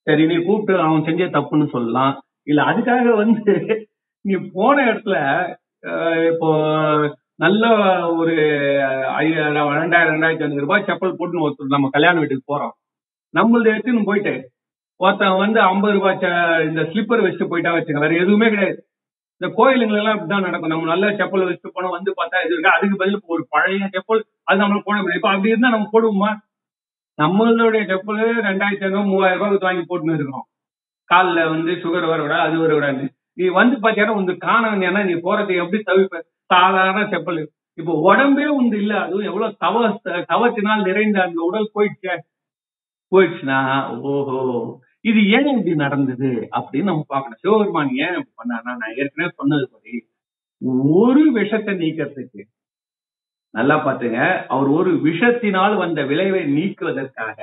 சரி நீ கூப்பிட்டு அவன் செஞ்ச தப்புன்னு சொல்லலாம். இல்ல அதுக்காக வந்து நீ போன இடத்துல இப்போ நல்ல ஒரு ரெண்டாயிரம் ரெண்டாயிரத்தி ஐநூறு ரூபாய் செப்பல் போட்டுன்னு ஒருத்தர் நம்ம கல்யாண வீட்டுக்கு போறோம். நம்மளது எடுத்துன்னு போயிட்டு ஒருத்தன் வந்து ஐம்பது ரூபாய் ச- இந்த ஸ்லிப்பர் வச்சுட்டு போயிட்டா வச்சுங்க வேற எதுவுமே கிடையாது. இந்த கோயிலுங்களெல்லாம் எல்லாம் இப்படிதான் நடக்கும். நம்ம நல்ல செப்பல் வச்சுட்டு போனோம் வந்து பார்த்தா இது இருக்கு அதுக்கு பதில் ஒரு பழைய செப்பல் அது நம்மளுக்கு போட முடியும் இப்ப அப்படி இருந்தா நம்ம போடுவோமா? நம்மளுடைய செப்பல் ரெண்டாயிரத்தி ஐநூறு மூவாயிரம் ரூபாய் வாங்கி போட்டுன்னு இருக்கோம் காலில் வந்து சுகர் வர விட அது வர விடாது. நீ வந்து பாத்தீங்கன்னா உங்களுக்கு காண வேண்டியனா நீ போறதை எப்படி தவிப்ப சாதாரண செப்பல். இப்போ உடம்பே உண்டு இல்ல அதுவும் எவ்வளவு தவ தவத்தினால் நிறைந்த அந்த உடல் போயிடுச்சு. போயிடுச்சுன்னா ஓஹோ இது ஏன் இப்படி நடந்தது அப்படின்னு நம்ம பார்க்கணும். சிவபெருமான் ஏன் பண்ணானா நான் ஏற்கனவே சொன்னது மாதிரி ஒரு விஷத்தை நீக்கிறதுக்கு. நல்லா பாத்துங்க அவர் ஒரு விஷத்தினால் வந்த விளைவை நீக்குவதற்காக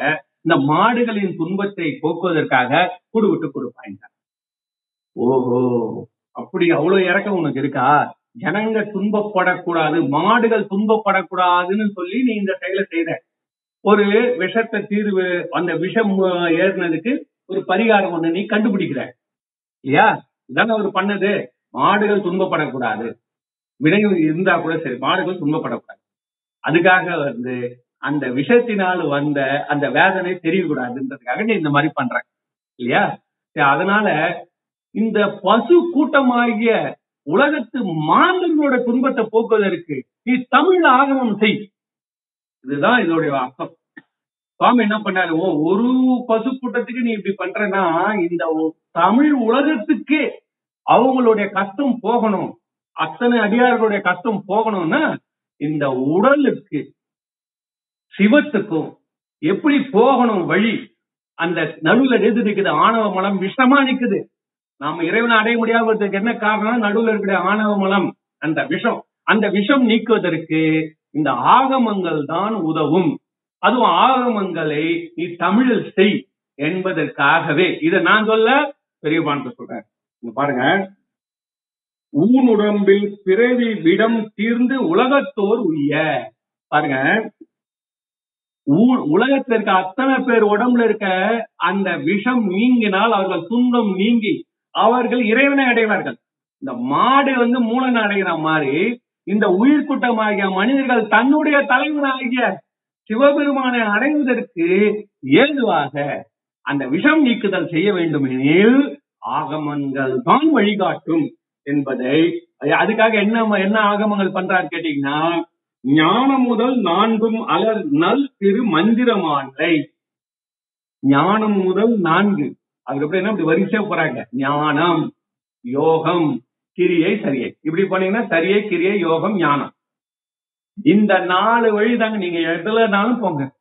இந்த மாடுகளின் துன்பத்தை போக்குவதற்காக குடு விட்டு கொடுப்பாங்க ஓஹோ அப்படி அவ்வளவு இறக்கம் உனக்கு இருக்கா? ஜனங்க துன்பப்படக்கூடாது மாடுகள் துன்பப்படக்கூடாதுன்னு சொல்லி நீ இந்த செயலை செய்த. ஒரு விஷத்தை தீர்வு அந்த விஷம் ஏறினதுக்கு ஒரு பரிகாரம் ஒண்ணு நீ கண்டுபிடிக்கிற. இல்லையா? இதானே அவர் பண்ணது. மாடுகள் துன்பப்படக்கூடாது. விலங்கு இருந்தா கூட சரி மாடுகள் துன்பப்படக்கூடாது. அதுக்காக வந்து அந்த விஷத்தினால் வந்த அந்த வேதனை தெரியக்கூடாதுன்றதுக்காக நீ இந்த மாதிரி பண்ற. இல்லையா? சரி, அதனால இந்த பசு கூட்டமாகிய உலகத்து மாந்தர்களோட துன்பத்தை போக்குவதற்கு நீ தமிழ் ஆகமம் செய். இதுதான் இதோடைய அர்த்தம். சுவாமி என்ன பண்ணாரு? ஓ ஒரு பசு கூட்டத்துக்கு நீ இப்படி பண்றனா இந்த தமிழ் உலகத்துக்கு அவங்களுடைய கஷ்டம் போகணும். அத்தனை அடியார்களுடைய கஷ்டம் போகணும்னா இந்த உடலுக்கு சிவத்துக்கும் எப்படி போகணும் வழி? அந்த நடுவில் எது நிக்குது ஆணவ மலம் விஷமா நிக்குது. நாம இறைவனை அடைய முடியாததுக்கு என்ன காரணம் நடுவுல இருக்கிற ஆணவ மலம் அந்த விஷம். அந்த விஷம் நீக்குவதற்கு இந்த ஆகமங்கள் தான் உதவும். அதுவும் ஆகமங்களை நீ தமிழில் செய் என்பதற்காகவே. இதை நான் சொல்ல பெரியபான் சொல்றேன். பாருங்க. பாருங்க ஊனுடம்பில் பிறவி விடம் தீர்ந்து உலகத்தோர் உய்ய. பாருங்க. ஊ- உலகத்துல இருக்க அத்தனை பேர் உடம்புல இருக்க அந்த விஷம் நீங்கினால் அவர்கள் துன்பம் நீங்கி அவர்கள் இறைவனை அடைவார்கள். இந்த மாடு வந்து மூலனை அடைகிற மாதிரி இந்த உயிர்கூட்டமாகிய மனிதர்கள் தன்னுடைய தலைவனாகிய சிவபெருமானை அடைவதற்கு ஏதுவாக அந்த விஷம் நீக்குதல் செய்ய வேண்டும் எனில் ஆகமங்கள் தான் வழிகாட்டும் என்பதை அதுக்காக என்ன என்ன ஆகமங்கள் பண்றாரு கேட்டீங்கன்னா ஞானம் முதல் நான்கும் அலர் நல் திரு மந்திரமாலை ஞானம் முதல் நான்கு. அதுக்கப்புறம் என்ன இப்படி வரிசையா போறாங்க. ஞானம் யோகம் கிரியை சரியை. இப்படி பண்ணீங்கன்னா சரியை கிரியை யோகம் ஞானம். இந்த நாலு வழி தாங்க நீங்க எதுலனாலும் போங்க.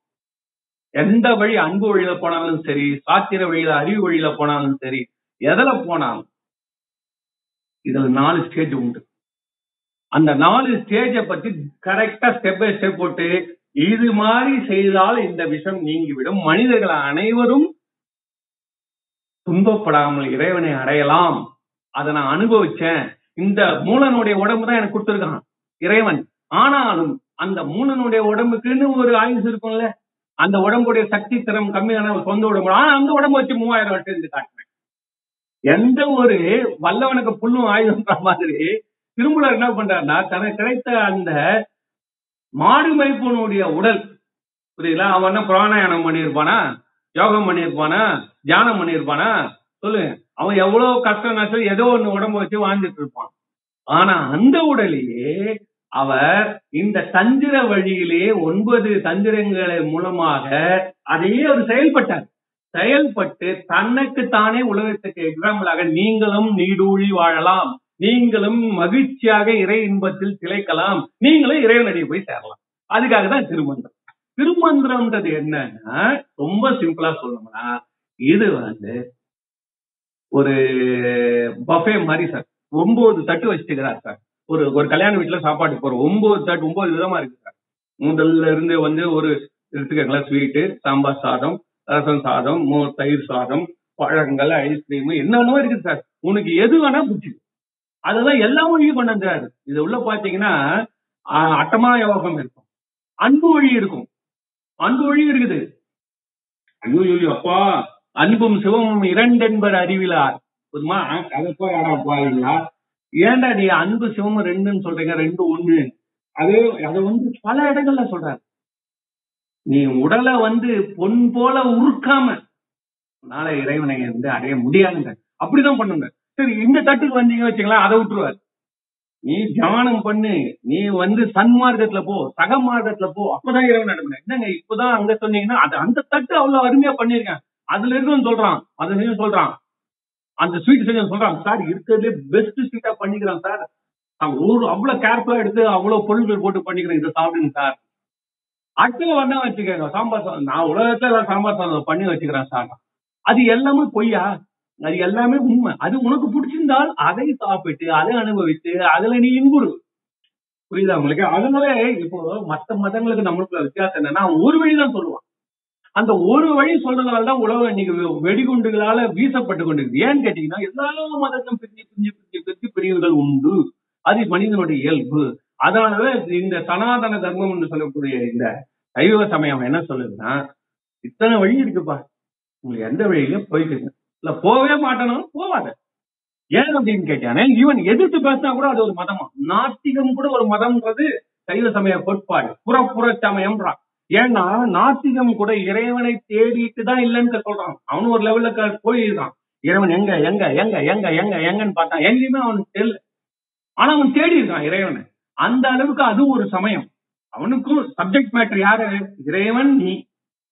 எந்த வழி அன்பு வழியில போனாலும் சரி சாத்திர வழியில அறிவு வழியில போனாலும் சரி எதுல போனாலும் இதுல நாலு ஸ்டேஜ் உண்டு. அந்த நாலு ஸ்டேஜ பத்தி கரெக்டா ஸ்டெப் பை ஸ்டெப் போட்டு இது மாதிரி செய்தால் இந்த விஷம் நீங்கிவிடும். மனிதர்கள் அனைவரும் துன்பப்படாமல் இறைவனை அடையலாம். அதை நான் அனுபவிச்சேன். இந்த மூலனுடைய உடம்பு தான் எனக்கு கொடுத்துருக்கான் இறைவன். ஆனாலும் அந்த மூலனுடைய உடம்புக்குன்னு ஒரு ஆயுசு இருக்கும்ல அந்த உடம்புடைய சக்தி திறம் கம்மியான ஒரு சொந்த உடம்பு. ஆனா அந்த உடம்பு வச்சு மூவாயிரம் வருஷம் இருந்து காட்டுறேன். எந்த ஒரு வல்லவனுக்கு புல்லும் ஆயுதம்ன்ற மாதிரி திருமூலர் என்ன பண்றாருன்னா தனக்கு கிடைத்த அந்த மாடு மைப்பனுடைய உடல் புரியுதா? அவன் என்ன பிராணாயானம் பண்ணியிருப்பானா? யோகம் பண்ணியிருப்பானா? தியானம் பண்ணியிருப்பானா? சொல்லு. அவன் எவ்வளவு கஷ்டம் நஷ்டம் ஏதோ ஒண்ணு உடம்பு வச்சு வாழ்ந்துட்டு இருப்பான். ஆனா அந்த உடலையே அவர் இந்த தந்திர வழியிலே ஒன்பது தந்திரங்களை மூலமாக அதையே அவர் செயல்பட்டார். செயல்பட்டு தனக்கு தானே உலகத்துக்கு எக்ஸாம்பிளாக நீங்களும் நீடூழி வாழலாம். நீங்களும் மகிழ்ச்சியாக இறை இன்பத்தில் திளைக்கலாம். நீங்களும் இறைவனடியை போய் சேரலாம். அதுக்காக தான் திருமந்திரம். திருமந்திரம்ன்றது என்னன்னா ரொம்ப சிம்பிளா சொல்லணும்னா இது வந்து ஒரு பஃபே மாதிரி சார் ஒன்பது தட்டு வச்சுக்கிறார் சார் ஒரு ஒரு கல்யாண வீட்டுல சாப்பாடு போறோம் ஒன்பது தட்டு ஒன்பது விதமா இருக்கு சார் முதல்ல இருந்து வந்து ஒரு எடுத்துக்கங்களா ஸ்வீட்டு சாம்பார் சாதம் ரசம் சாதம் மோர் தயிர் சாதம் பழங்கள் ஐஸ்கிரீம் என்னென்னமோ இருக்குது சார் உனக்கு எது வேணா பிடிச்சிது அதெல்லாம் எல்லா மொழியும் கொண்டு இது உள்ள பாத்தீங்கன்னா ஆஹ், அட்டமா யோகம் இருக்கும். அன்பு வழி இருக்கும். அன்பு வழி இருக்குது. ஐயோ அப்பா அன்பும் சிவமும் இரண்டென்பர் அறிவிலார். புதுமா அதை போய் பாருங்களா ஏன்டா நீ அன்பு சிவமும் ரெண்டுன்னு சொல்றீங்க? ரெண்டு ஒண்ணு. அது அதை வந்து பல இடங்கள்ல சொல்றாரு. நீ உடலை வந்து பொன் போல உருக்காம உன்னால இறைவனை வந்து அடைய முடியாதுங்க. அப்படிதான் பண்ணுங்க. சரி இந்த தட்டுக்கு வந்தீங்க வச்சுங்களேன் அதை விட்டுருவாரு. நீ தியானம் பண்ணு. நீ வந்து சன்மார்க்கத்துல போ சக மார்க்கத்துல போ. அப்பதான் இறைவன் நடக்கணும் என்னங்க இப்பதான் அங்க சொன்னீங்கன்னா அது அந்த தட்டு அவ்வளவு அருமையா பண்ணிருக்கேன் அதுல இருக்குன்னு சொல்றான். அது நீங்க சொல்றான். அந்த ஸ்வீட் செஞ்சு சொல்றான். சார் இருக்கிறதுலே பெஸ்ட் ஸ்வீட்டா பண்ணிக்கிறான் சார். ஒரு அவ்வளவு கேர்ஃபுல்லா எடுத்து அவ்வளவு பொருட்கள் போட்டு பண்ணிக்கிறேன். இதை சாப்பிடுங்க சார். அடுத்தவங்க வந்தா வச்சுக்கோங்க. சாம்பார் சாதம். நான் உலகத்துல சாம்பார் சாதம் பண்ணி வச்சுக்கிறேன் சார். அது எல்லாமே பொய்யா? அது எல்லாமே உண்மை. அது உனக்கு பிடிச்சிருந்தால் அதை சாப்பிட்டு அதை அனுபவித்து அதுல நீ இன்புறு. புரியுதா உங்களுக்கு? அதனால இப்போ மத்த மதங்களுக்கு நம்மளுக்குள்ள வித்தியாசம் என்னன்னா ஒரு வழி தான் சொல்லுவான். அந்த ஒரு வழி சொல்றதுனால தான் உலகம் இன்னைக்கு வெ- வெடிகுண்டுகளால வீசப்பட்டு கொண்டிருக்கு ஏன்னு கேட்டீங்கன்னா எல்லா மதத்தையும் பிரிஞ்சு பிரிஞ்சு பிரிஞ்சு பிரிஞ்சு பிரிவுகள் உண்டு. அது மனிதனுடைய இயல்பு. அதனால இந்த சனாதன தர்மம்னு சொல்லக்கூடிய இந்த சைவ சமயம் என்ன சொல்லுதுன்னா இத்தனை வழி இருக்குப்பா. உங்களுக்கு எந்த வழியிலும் போய்க்குங்க. இல்ல போகவே மாட்டேனாலும் போவாத. ஏன் அப்படின்னு கேட்டானே இவன் எதிர்த்து பேசினா கூட அது ஒரு மதமா? நாத்திகம் கூட ஒரு மதம்ன்றது சைவ சமய கோட்பாடு. புறப்புற சமயம்ன்றான். ஏன்னா நாத்திகம் கூட இறைவனை தேடிட்டு தான் இல்லைன்னு சொல்றான். அவனும் ஒரு லெவல்ல போயிருக்கான் இறைவன் எங்க எங்க எங்க எங்க எங்க எங்கன்னு பார்த்தான். எங்கேயுமே அவனுக்கு தெரியல. ஆனா அவன் தேடி இருக்கான் இறைவனை. அந்த அளவுக்கு அது ஒரு சமயம். அவனுக்கும் சப்ஜெக்ட் மேட்டர் யாரு? இறைவன் நீ.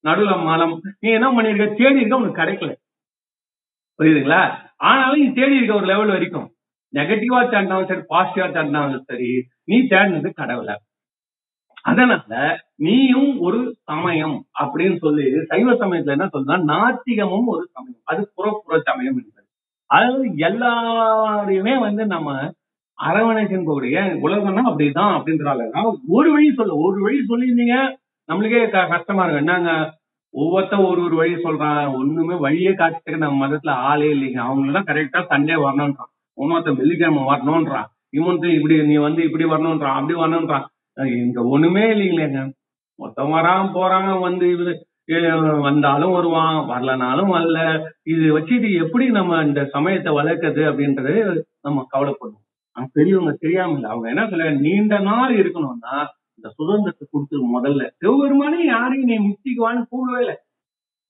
நடுல மலம். நீ என்ன பண்ணிருக்க? தேடி இருக்க உனக்கு கிடைக்கல. புரியுதுங்களா? ஆனாலும் நீ தேடி இருக்க ஒரு லெவல் வரைக்கும். நெகட்டிவா தேடினாலும் சரி பாசிட்டிவா தேடினாலும் சரி நீ தேடினது கடவுளை. அதனால நீயும் ஒரு சமயம் அப்படின்னு சொல்லி சைவ சமயத்துல என்ன சொல்றா நாத்திகமும் ஒரு சமயம். அது புறப்புற சமயம் என்பது. அதாவது எல்லாரையுமே வந்து நம்ம அரவணைக்கக்கூடிய உலகம்னா அப்படிதான் அப்படின்றாங்க ஒரு வழி சொல்ல ஒரு வழி சொல்லியிருந்தீங்க. நம்மளுக்கே க- கஷ்டமா இருக்கும். என்னங்க? ஒவ்வொருத்த ஒரு ஒரு வழி சொல்றான். ஒண்ணுமே வழியே காட்டுறதுக்கு நம்ம மதத்துல ஆளே இல்லைங்க. அவங்களாம் கரெக்டா சண்டே வரணும்ன்றான். இன்னொருத்தன் வெள்ளிக்கிழமை வரணும்ன்றான். இவன் இப்படி நீ வந்து இப்படி வரணும்ன்றான் அப்படி வரணும்ன்றான். இங்க ஒண்ணுமே இல்லைங்களேங்க. மொத்தம் வரான் போறாங்க வந்து இது வந்தாலும் வருவான் வரலனாலும் வரல. இது வச்சுட்டு எப்படி நம்ம இந்த சமயத்தை வளர்க்கறது அப்படின்றது நம்ம கவலைப்படுவோம். ஆனா பெரியவங்க தெரியாம இல்லை. அவங்க என்ன சொல்ல நீண்ட நாள் இருக்கணும்னா இந்த சுதந்திரத்தை கொடுத்துரு முதல்ல. சிவபெருமானே யாரையும் நீ முக்திக்குவான்னு கூடவே இல்லை.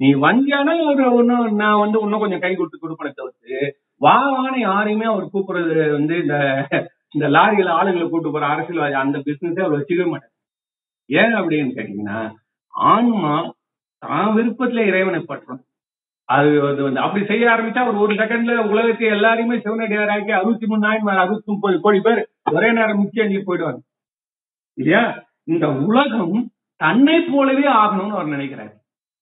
நீ வந்தியானா ஒரு ஒன்னும் நான் வந்து இன்னும் கொஞ்சம் கை கொடுத்து கொடுப்பனை தவிர்த்து வா வான்னு யாரையுமே அவர் கூப்பிடுறது வந்து இந்த இந்த லாரியில ஆளுங்களை கூட்டு போற அரசியல்வாதி அந்த பிசினஸே அவர் வச்சுக்கவே மாட்டார். ஏன் அப்படின்னு கேட்டீங்கன்னா ஆன்மா தான் விருப்பத்துல இறைவனை பற்றும் அது அது வந்து அப்படி செய்ய ஆரம்பிச்சா ஒரு ஒரு செகண்ட்ல உலகத்தை எல்லாரையுமே சிவனடியாராக்கி அறுபத்தி மூணு நாள் அறுபத்தி முப்பது கோடி பேர் ஒரே நேரம் முக்கிய அஞ்சு போயிடுவாங்க. இல்லையா? இந்த உலகம் தன்னை போலவே ஆகணும்னு அவர் நினைக்கிறாரு.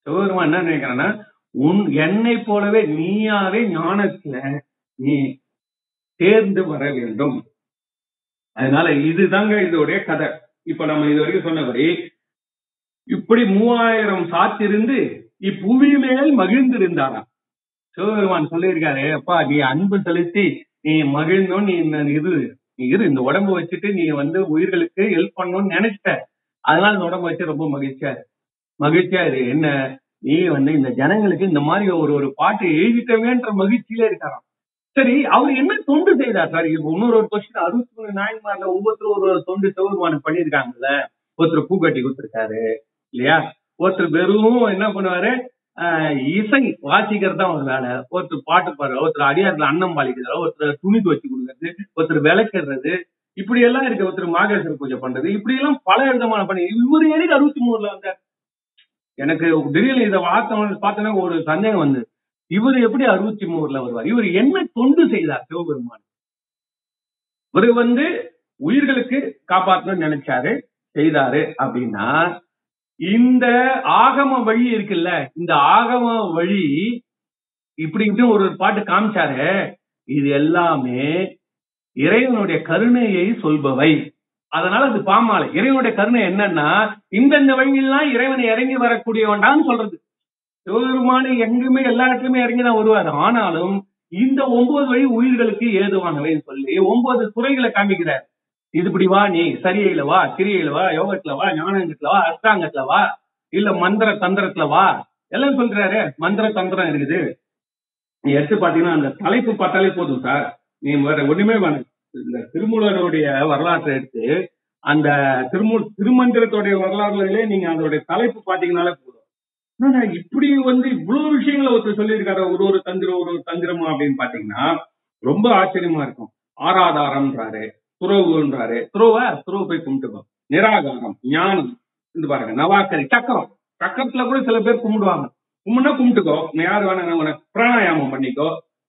சிவபெருமான் என்ன நினைக்கிறான்னா உன் என்னை போலவே நீயாவே ஞானத்துல நீ தேர்ந்து வர வேண்டும். அதனால இதுதாங்க இதோடைய கதை. இப்ப நம்ம இது வரைக்கும் சொன்னபடி இப்படி மூவாயிரம் சாத்திருந்து இப்புவி மேல் மகிழ்ந்திருந்தாராம். சிவபெருமான் சொல்லியிருக்காரு அப்பா நீ அன்பு செலுத்தி நீ மகிழ்ந்தோம் நீ இந்த இது நீ இரு இந்த உடம்பு வச்சுட்டு நீ வந்து உயிர்களுக்கு ஹெல்ப் பண்ணணும்னு நினைச்சிட்ட அதனால இந்த உடம்பு வச்சு ரொம்ப மகிழ்ச்சியா இரு மகிழ்ச்சியா இரு. என்ன? நீ வந்து இந்த ஜனங்களுக்கு இந்த மாதிரி ஒரு ஒரு பாட்டு எழுதிட்டவேன்ற மகிழ்ச்சியில இருக்காராம். சரி அவர் என்ன தொண்டு செய்தார் சார்? இப்ப இன்னொரு ஒரு கொஸ்டின் அறுபத்தி மூணு நாயன்மார்ல ஒவ்வொருத்தரும் ஒரு ஒரு தொண்டு சிவபெருமானம் பண்ணியிருக்காங்கல்ல. ஒருத்தர் பூ கட்டி கொடுத்துருக்காரு இல்லையா? ஒருத்தர் வெறும் என்ன பண்ணுவாரு? இசை வாசிக்கிறது தான் ஒரு வேலை. ஒருத்தர் பாட்டு பாடுற ஒருத்தர் அடியாரத்துல அன்னம் பாலிக்கிறது ஒருத்தர் துணி துவச்சு கொடுக்கறது ஒருத்தர் விளக்கிறது இப்படி எல்லாம் இருக்கு. ஒருத்தர் மாகேஸ்வர பூஜை பண்றது. இப்படி எல்லாம் பல விதமான பண்ணி இவர் எதுக்கு அறுபத்தி மூணுல வந்தார்? எனக்கு திடீர்னு இதை வார்த்தை பார்த்தோன்னா ஒரு சந்தேகம் வந்து இவர் எப்படி அறுபத்தி மூணுல வருவார்? இவர் என்ன தொண்டு செய்தார் சிவபெருமான்? இவர் வந்து உயிர்களுக்கு காப்பாற்றணும்னு நினைச்சாரு செய்தாரு அப்படின்னா இந்த ஆகம வழி இருக்குல்ல இந்த ஆகம வழி இப்படி இப்படி ஒரு பாட்டு காமிச்சாரு. இது எல்லாமே இறைவனுடைய கருணையை சொல்பவை. அதனால அது பாமாலை. இறைவனுடைய கருணை என்னன்னா இந்தந்த வழியெல்லாம் இறைவனை இறங்கி வரக்கூடியவன்டான்னு சொல்றது. சிவபெருமானு எங்குமே எல்லா இடத்துலயுமே இறங்கி தான் வருவார். ஆனாலும் இந்த ஒன்பது வழி உயிர்களுக்கு ஏதுவானவைன்னு சொல்லி ஒன்பது துறைகளை காமிக்கிறார். இது இப்படி வா நீ சரியையில வா கிரியையில வா யோகத்துல வா ஞானங்கத்துல வா அஷ்டாங்கத்துல வா இல்ல மந்திர தந்திரத்துல வா. எல்லாம் சொல்றாரு. மந்திர தந்திரம் இருக்குது. நீ எடுத்து பாத்தீங்கன்னா அந்த தலைப்பு பார்த்தாலே போதும் சார். நீ வேற ஒண்ணுமே வேணும். இந்த திருமூலருடைய வரலாற்றை எடுத்து அந்த திருமூ திருமந்திரத்துடைய வரலாறுலயே நீங்க அதோடைய தலைப்பு பாத்தீங்கன்னாலே போதும். இப்படி வந்து இவ்வளவு விஷயங்களை ஒருத்தர் சொல்லியிருக்காரு. ஒரு ஒரு தந்திரம் ஒரு ஒரு தந்திரமா அப்படின்னு பாத்தீங்கன்னா ரொம்ப ஆச்சரியமா இருக்கும். ஆராதாரம்ன்றாரு. துறவுன்றாரு துறவ துறவு போய் கும்பிட்டுக்கோ. நிராகாரம் ஞானம் இது பாருங்க. நவாக்கரி சக்கரம். சக்கரத்துல கூட சில பேர் கும்பிடுவாங்க. கும்பிடுனா கும்பிட்டுக்கோ. நீ யாரு வேணா உனக்கு பிராணாயாமம் பண்ணிக்கோ.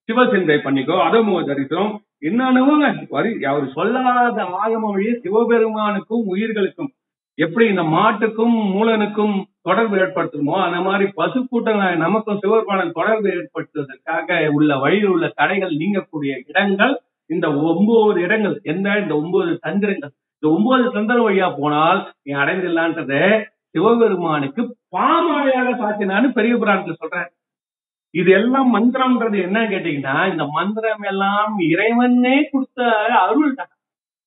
சிவசிந்தை பண்ணிக்கோ. அதமுக தரிசனம் என்னன்னுவாங்க வரி அவர் சொல்லாத ஆகம வழியே சிவபெருமானுக்கும் உயிர்களுக்கும் எப்படி இந்த மாட்டுக்கும் மூலனுக்கும் தொடர்பு ஏற்படுத்துமோ அந்த மாதிரி பசு கூட்டங்கள் நமக்கும் சிவபெருமானும் தொடர்பு ஏற்படுத்துவதற்காக உள்ள வழியில் உள்ள தடைகள் நீங்கக்கூடிய இடங்கள் இந்த ஒன்பது இடங்கள் என்ன? இந்த ஒன்பது தந்திரங்கள். இந்த ஒன்பது தந்திரம் வழியா போனால் நீ அடைந்திடலான்றத சிவபெருமானுக்கு பாமாலையாக சாத்தினான்னு பெரிய புராணத்துல சொல்றேன். இது எல்லாம் மந்திரம்ன்றது என்ன கேட்டீங்கன்னா இந்த மந்திரம் எல்லாம் இறைவனே கொடுத்த அருள் தான்.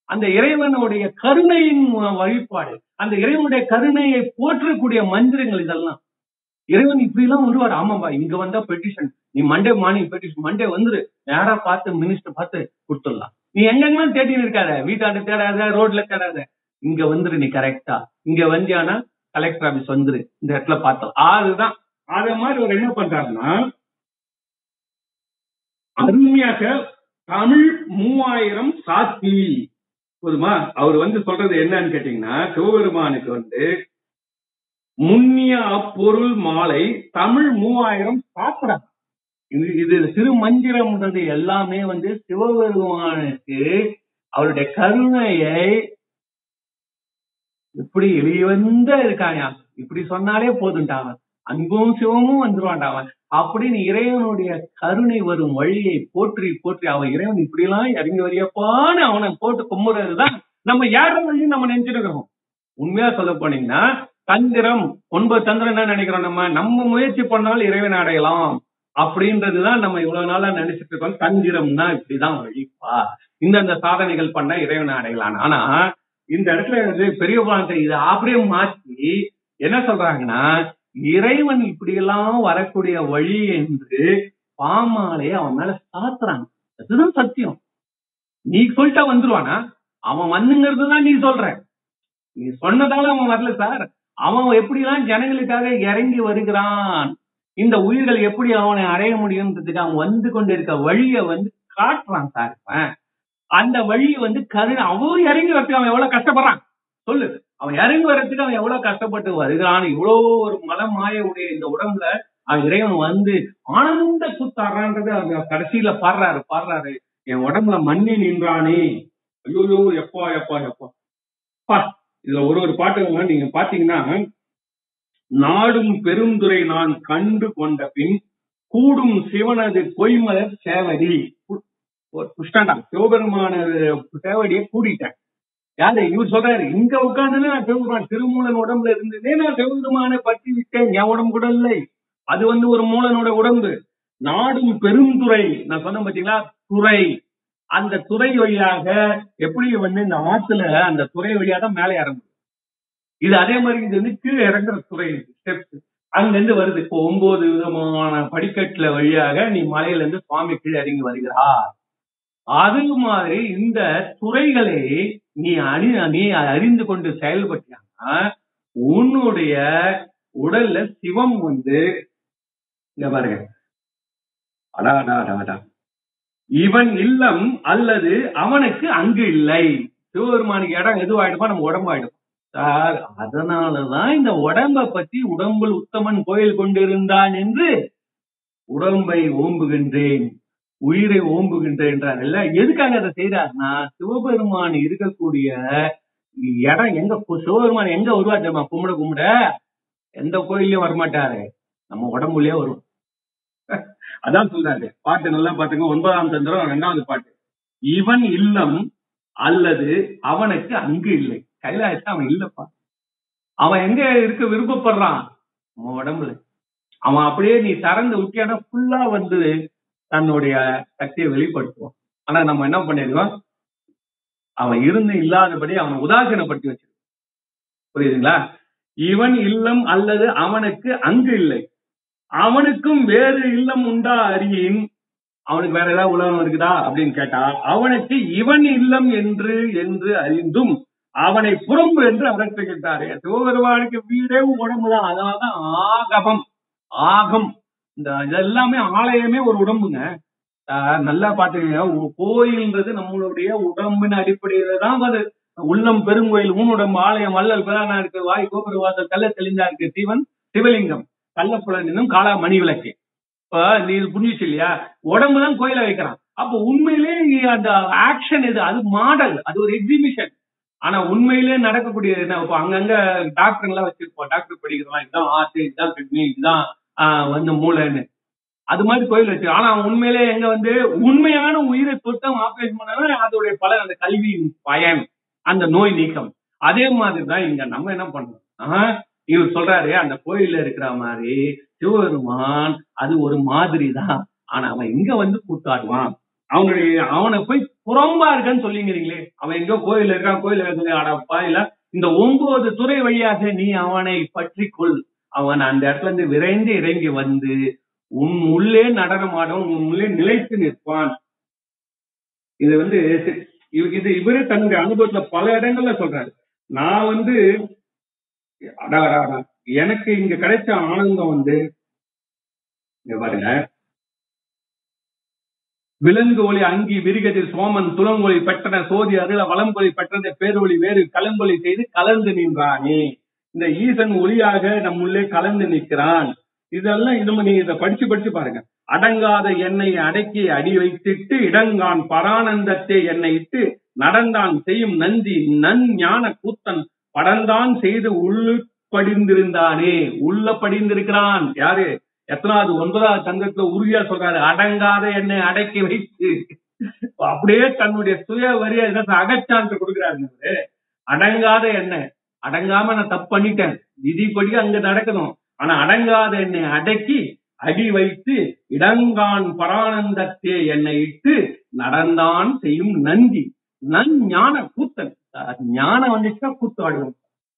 அந்த இறைவனுடைய கருணையின் வழிபாடு அந்த இறைவனுடைய கருணையை போற்றக்கூடிய மந்திரங்கள் இதெல்லாம். இறைவன் இப்படி எல்லாம் வருவார். ஆமாம்பா இங்க வந்தா பெட்டிஷன் நீ மண்டே மார்னிங் பெட்டிஷன் மண்டே வந்துரு. நேரா பார்த்து மினிஸ்டர் பார்த்து கொடுத்துடலாம். நீ எங்கெங்கெல்லாம் தேடின்னு இருக்காத. வீட்டாண்ட தேடாத ரோட்ல தேடாத. இங்க வந்துரு நீ கரெக்டா இங்க வந்தியானா கலெக்டர் ஆபீஸ் வந்துரு. இந்த இடத்துல பார்த்தோம். அதுதான் அத மாதிரி அவர் என்ன பண்றாருன்னா அருமையாக தமிழ் மூவாயிரம் சாத்தி. போதுமா? அவர் வந்து சொல்றது என்னன்னு கேட்டீங்கன்னா சிவபெருமானுக்கு வந்து முன்னிய அப்பொருள் மாலை தமிழ் மூவாயிரம் சாப்பிட இது இது திருமந்திரம்ன்றது எல்லாமே வந்து சிவபெருமானுக்கு அவருடைய கருணையை இப்படி வெளிவந்த இருக்காயா? இப்படி சொன்னாலே போதுண்டாவன் அன்பும் சிவமும் வந்துருவான்டாவன் அப்படின்னு இறைவனுடைய கருணை வரும் வழியை போற்றி போற்றி அவன் இறைவன் இப்படி எல்லாம் இறங்கி வரியப்பான்னு அவனை போட்டு கும்புறதுதான் நம்ம யாரும் வழியும் நம்ம நினைச்சிருக்கிறோம் உண்மையா சொல்ல போனீங்கன்னா தந்திரம் ஒன்பது தந்திரம் என்ன நினைக்கிறோம் நம்ம? நம்ம முயற்சி பண்ணாலும் இறைவன் அடையலாம். அப்படின்றதுதான் நம்ம இவ்வளவு நாளா நினைச்சிட்டு இருக்கோம். தந்திரம்னா இப்படிதான் வழிப்பா இந்தந்த சாதனைகள் பண்ணா இறைவனை அடையலாம் ஆனா இந்த இடத்துல வந்து பெரிய புராணத்தை இதை அப்படியே மாற்றி என்ன சொல்றாங்கன்னா இறைவன் இப்படியெல்லாம் வரக்கூடிய வழி என்று பாமாலே அவன் மேல சாத்துறாங்க. அதுதான் சத்தியம். நீ சொல்லிட்டா வந்துருவானா? அவன் வந்துங்கிறது தான் நீ சொல்ற. நீ சொன்னதால அவன் வரல சார். அவன் எப்படிலாம் ஜனங்களுக்காக இறங்கி வருகிறான்? இந்த உயிர்கள் எப்படி அவனை அடைய முடியும்ன்றதுக்கு அவன் வந்து கொண்டிருக்க வழியை வந்து காட்டுறான் சார் அந்த வழி வந்து கருணை அவன் இறங்கி வரதுக்கு அவன் எவ்வளவு கஷ்டப்படுறான்? சொல்லு. அவன் இறங்கி வர்றதுக்கு அவன் எவ்வளவு கஷ்டப்பட்டு வருகிறான்? இவ்வளோ ஒரு மலமாய உடைய இந்த உடம்புல அவன் இறைவன் வந்து ஆனந்த கூத்தாடுறான்றது அவங்க கடைசியில பாடுறாரு பாடுறாரு. என் உடம்புல மண்ணி நின்றானே. ஐயோ எப்பா எப்பா எப்பா. பா இதுல ஒரு ஒரு பாட்டு நீங்க பாத்தீங்கன்னா நாடும் பெருந்துரை நான் கண்டு கொண்ட பின் கூடும் சிவனது பொய்மலர் சேவடி. புஷ்டாண்டா சிவபெருமான சேவடியை கூடிட்டேன். யாரு இவர் சொல்றாரு இங்க உட்கார்ந்து நான் சிவபெருமான் திருமூலன் உடம்புல இருந்ததே நான் சிவபெருமானை பற்றி விட்டேன். என் உடம்பு கூட இல்லை. அது வந்து ஒரு மூலனோட உடம்பு. நாடும் பெருந்துறை நான் சொன்னேன் பாத்தீங்களா? துறை. அந்த துறை வழியாக எப்படி வந்து இந்த ஆத்துல அந்த துறை வழியா தான் மேலே இறங்கும் இது அதே மாதிரி இது வந்து கீழே இறங்குற துறை ஸ்டெப்ஸ் அங்க இருந்து வருது. இப்போ ஒன்பது விதமான படிக்கட்டுல வழியாக நீ மலையில இருந்து சுவாமி கீழே இறங்கி வருகிறார். அது மாதிரி இந்த துறைகளை நீ அறி நீ அறிந்து கொண்டு செயல்பட்டாங்கன்னா உன்னுடைய உடல்ல சிவம் வந்து இந்த பாருங்க. அடா அடா அடா அடா இவன் இல்லம் அல்லது அவனுக்கு அங்கு இல்லை. சிவபெருமானுக்கு இடம் எதுவாயிடுமா நம்ம உடம்பாயிடும். சார் அதனாலதான் இந்த உடம்ப பத்தி உடம்புல் உத்தமன் கோயில் கொண்டிருந்தான் என்று உடம்பை ஓம்புகின்றேன் உயிரை ஓம்புகின்றேன் என்றார். எதுக்காக அதை செய்யறாருன்னா சிவபெருமான் இருக்கக்கூடிய இடம் எங்க சிவபெருமான் எங்க வருவா தெரியுமா? கும்பிட கும்பிட. எந்த கோயிலையும் வரமாட்டாரு. நம்ம உடம்புலயே வரும். அதான் சொல்றாரு. பாட்டு நல்லா பாத்துங்க ஒன்பதாம் தந்திரம் ரெண்டாவது பாட்டு. இவன் இல்லம் அல்லது அவனுக்கு அங்கு இல்லை. கைலாயத்துல அவன் இல்லப்பா. அவன் எங்க இருக்க விருப்பப்படுறான்? அவன் உடம்புல. அவன் அப்படியே நீ திறந்து விட்டியானா ஃபுல்லா வந்து தன்னுடைய சக்தியை வெளிப்படுத்துவான். ஆனா நம்ம என்ன பண்ணிருக்கோம் அவன் இருந்து இல்லாதபடி அவனை உதாசீனப்படுத்தி வச்சிருக்கான் புரியுதுங்களா? இவன் இல்லம் அல்லது அவனுக்கு அங்கு இல்லை. அவனுக்கும் வேறு இல்லம் உண்டா அறியின். அவனுக்கு வேற ஏதாவது உலகம் இருக்குதா அப்படின்னு கேட்டா அவனுக்கு இவன் இல்லம் என்று என்று அறிந்தும் அவனை புறம்பு என்று அகற்றுகின்றாரு சிவபெருமானுக்கு வீடே உடம்புதான். அதனாலதான் ஆகமம் ஆகம். இந்த இதெல்லாமே ஆலயமே ஒரு உடம்புங்க. ஆஹ் நல்லா பாத்துக்கங்க கோயில்ன்றது நம்மளுடைய உடம்பின் அடிப்படையில தான் அது. உள்ளம் பெருங்கோயில் ஊனுடம்பு ஆலயம் வள்ளல் பிரானா இருக்கு வாய் கோபுரவாசல் கல்ல தெளிஞ்சா இருக்கு சிவன் சிவலிங்கம். கள்ளப்புலனும் காலா மணி விளக்கு இப்ப நீ புரிஞ்சிச்சு இல்லையா? உடம்பு தான் கோயில வைக்கிறான். அப்ப உண்மையிலே நீ அந்த ஆக்ஷன் இது அது மாடல் அது ஒரு எக்ஸிபிஷன் ஆனா உண்மையிலே நடக்கக்கூடிய என்ன? இப்போ அங்கங்க டாக்டர் எல்லாம் வச்சிருப்போம். டாக்டர் படிக்கிறோம் இதுதான் ஆர்ட் இதுதான் கிட்னி இதுதான் ஆஹ் வந்து மூளைன்னு. அது மாதிரி கோயில் வச்சு ஆனா உண்மையிலே எங்க வந்து உண்மையான உயிரை தொட்டம் ஆபரேஷன் பண்ணனா அதோடைய பலன் அந்த கல்வியின் பயன் அந்த நோய் நீக்கம். அதே மாதிரி தான் இங்க நம்ம என்ன பண்றோம்? ஆஹ் இவர் சொல்றாரு அந்த கோயில்ல இருக்கிற மாதிரி சிவபெருமான் அது ஒரு மாதிரி தான் ஆனா அவன் இங்க வந்து கூத்தாடுவான். அவனுடைய அவனை போய் புறம்பா இருக்கன்னு சொல்லிங்கிறீங்களே அவன் எங்கோ கோயில்ல இருக்கான் கோயில இருக்கான் அடப்பா இல்ல இந்த ஒன்பது துறை வழியாக நீ அவனை பற்றி கொள். அவன் அந்த இடத்துல இருந்து விரைந்து இறங்கி வந்து உன் உள்ளே நடனமாடும் உன் உள்ளே நிலைத்து நிற்பான். இது வந்து இது இவரே தன்னுடைய அனுபவத்துல பல இடங்கள்ல சொல்றாரு. நான் வந்து எனக்கு இங்க கிடைச்ச ஆனந்தம் வந்து பாருங்க. விலங்கு ஒளி அங்கி விரிகதில் சோமன் துளங்கொலி பெற்றன சோதி அருள வளங்கொலி பெற்றது பேரொளி வேறு கலங்கொலி செய்து கலந்து நின்றானே. இந்த ஈசன் ஒளியாக நம்முள்ளே கலந்து நிற்கிறான். இதெல்லாம் இன்னும் நீ இதை படிச்சு படிச்சு பாருங்க. அடங்காத என்னை அடக்கி அடி வைத்திட்டு இடங்கான் பரானந்தத்தை என்னை இட்டு நடந்தான் செய்யும் நந்தி நன் ஞான கூத்தன் படந்தான் செய்து உள்ளு படிந்திருந்தானே உள்ள படிந்திருக்கிறான் யாரு? எத்தனாவது ஒன்பதாவது தங்கத்துல உறுதியா சொல்றாரு அடங்காத என்னை அடக்கி வைத்து. அப்படியே தன்னுடைய சுய வரியா அகச்சான்று கொடுக்குறாரு அடங்காத என்ன. அடங்காம நான் தப்பு பண்ணிட்டேன். விதிப்படி அங்க நடக்கணும். ஆனா அடங்காத என்னை அடக்கி அடி வைத்து இடங்கான் பரானந்தத்தே என்னை இட்டு நடந்தான் செய்யும் நந்தி. நன் ஞான கூத்தன். ஞானம் வந்துச்சுன்னா கூத்தாடுவோம்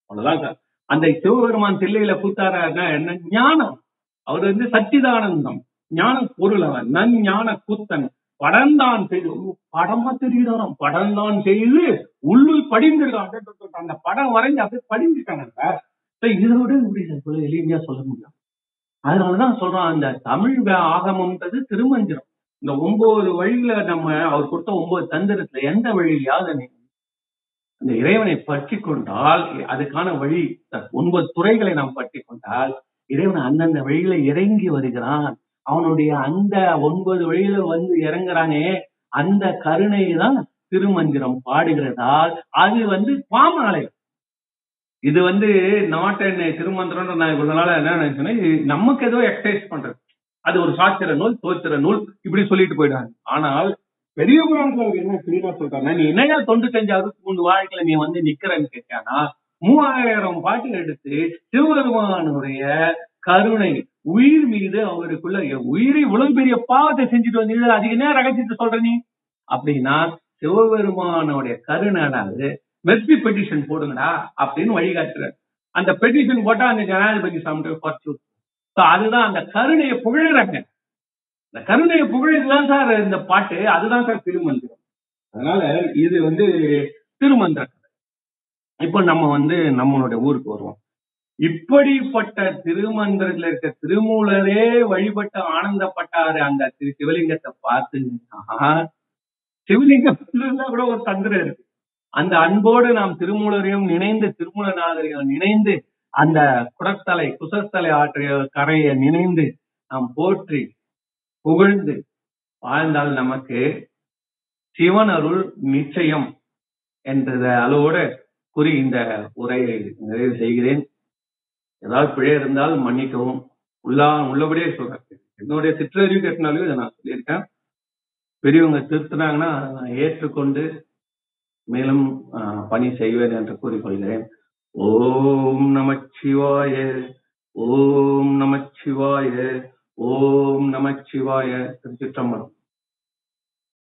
அவ்வளவுதான் அந்த சிவபெருமான் தில்லையில கூத்தாடுறாருன்னா என்ன? ஞானம். அவர் வந்து சச்சிதானந்தம். ஞான பொருள் அவன். நன் ஞான கூத்தன். படந்தான் செய்து படமா தெரிகிறாராம் படந்தான் செய்து உள்ளுள் படிந்திருக்கான் அந்த படம் வரைஞ்சு அப்படியே படிஞ்சுட்டாங்க இதோட இப்படி சொல்ல எளிமையா சொல்ல முடியும். அதனாலதான் சொல்றான் அந்த தமிழ் ஆகமம்ன்றது திருமந்திரம் இந்த ஒன்பது வழியில நம்ம அவர் கொடுத்த ஒன்பது தந்திரத்துல எந்த வழியிலயாவது நீ அந்த இறைவனை பற்றி கொண்டால் அதுக்கான வழி ஒன்பது துறைகளை நாம் பற்றி கொண்டால் இறைவன் அந்தந்த வழியில இறங்கி வருகிறான். அவனுடைய அந்த ஒன்பது வழியில வந்து இறங்குறானே அந்த கருணை தான் திருமந்திரம் பாடுகிறதால் அது வந்து பாமாலை இது வந்து நாட் என்ன திருமந்திரம் நான் இவ்வளவு என்ன நினைச்சேன்னா நமக்கு ஏதோ எக்ஸசைஸ் பண்றது. அது ஒரு சாத்திர நூல் தோத்திர நூல் இப்படி சொல்லிட்டு போயிடுறாங்க. ஆனால் பெரிய குரான் அவர் என்ன கிளீனா சொல்றாங்க நீ என்னையா தொண்ணூத்தஞ்சு அறுபத்தி மூணு வாழ்க்கையில நீ வந்து நிக்கிறன்னு கேட்டானா மூவாயிரம் பாட்டு எடுத்து சிவபெருமானுடைய கருணை உயிர் மீது அவருக்குள்ள உயிரை இவ்வளவு பெரிய பாவத்தை செஞ்சுட்டு வந்தீங்க அதுக்கு என்ன ரகசியத்தை சொல்ற நீ? அப்படின்னா சிவபெருமானுடைய கருணாடாது மெர்சி பெட்டிஷன் போடுங்கடா அப்படின்னு வழிகாட்டுறாரு. அந்த பெட்டிஷன் போட்டா அந்த ஜனாதிபதி சாமிட்டு குறைச்சு அதுதான் அந்த கருணையை புகழறாங்க. இந்த கருணையை புகழதுதான் சார் இந்த பாட்டு. அதுதான் சார் திருமந்திரம். அதனால இது வந்து திருமந்திரம். இப்போ நம்ம வந்து நம்மளுடைய ஊருக்கு வருவோம். இப்படிப்பட்ட திருமந்திரத்துல இருக்க திருமூலரே வழிபட்டு ஆனந்தப்பட்டாரு அந்த திரு சிவலிங்கத்தை பார்த்துன்னா சிவலிங்கத்துல கூட ஒரு தந்திரம் இருக்கு. அந்த அன்போடு நாம் திருமூலரையும் நினைந்து திருமூலநாதரையும் நினைந்து அந்த குடத்தலை குசத்தலை ஆற்றிய கரையை நினைந்து நாம் போற்றி புகழ்ந்து வாழ்ந்தால் நமக்கு சிவன் அருள் நிச்சயம் என்ற அளவோட கூறி இந்த உரையை நிறைவு செய்கிறேன். ஏதாவது பிழை இருந்தால் மன்னிக்கவும். உள்ளா உள்ளபடியே சொல்றேன். என்னுடைய சிற்றறிவு கேட்டினாலும் இதை நான் சொல்லியிருக்கேன். பெரியவங்க திருத்தினாங்கன்னா நான் ஏற்றுக்கொண்டு மேலும் ஆஹ், பணி செய்வேன் என்று கூறிக்கொள்கிறேன். ஓம் நமச்சிவாய ஓம் நமச்சிவாய ஓம் நமச்சிவாய திருச்சிற்றம்பலம்.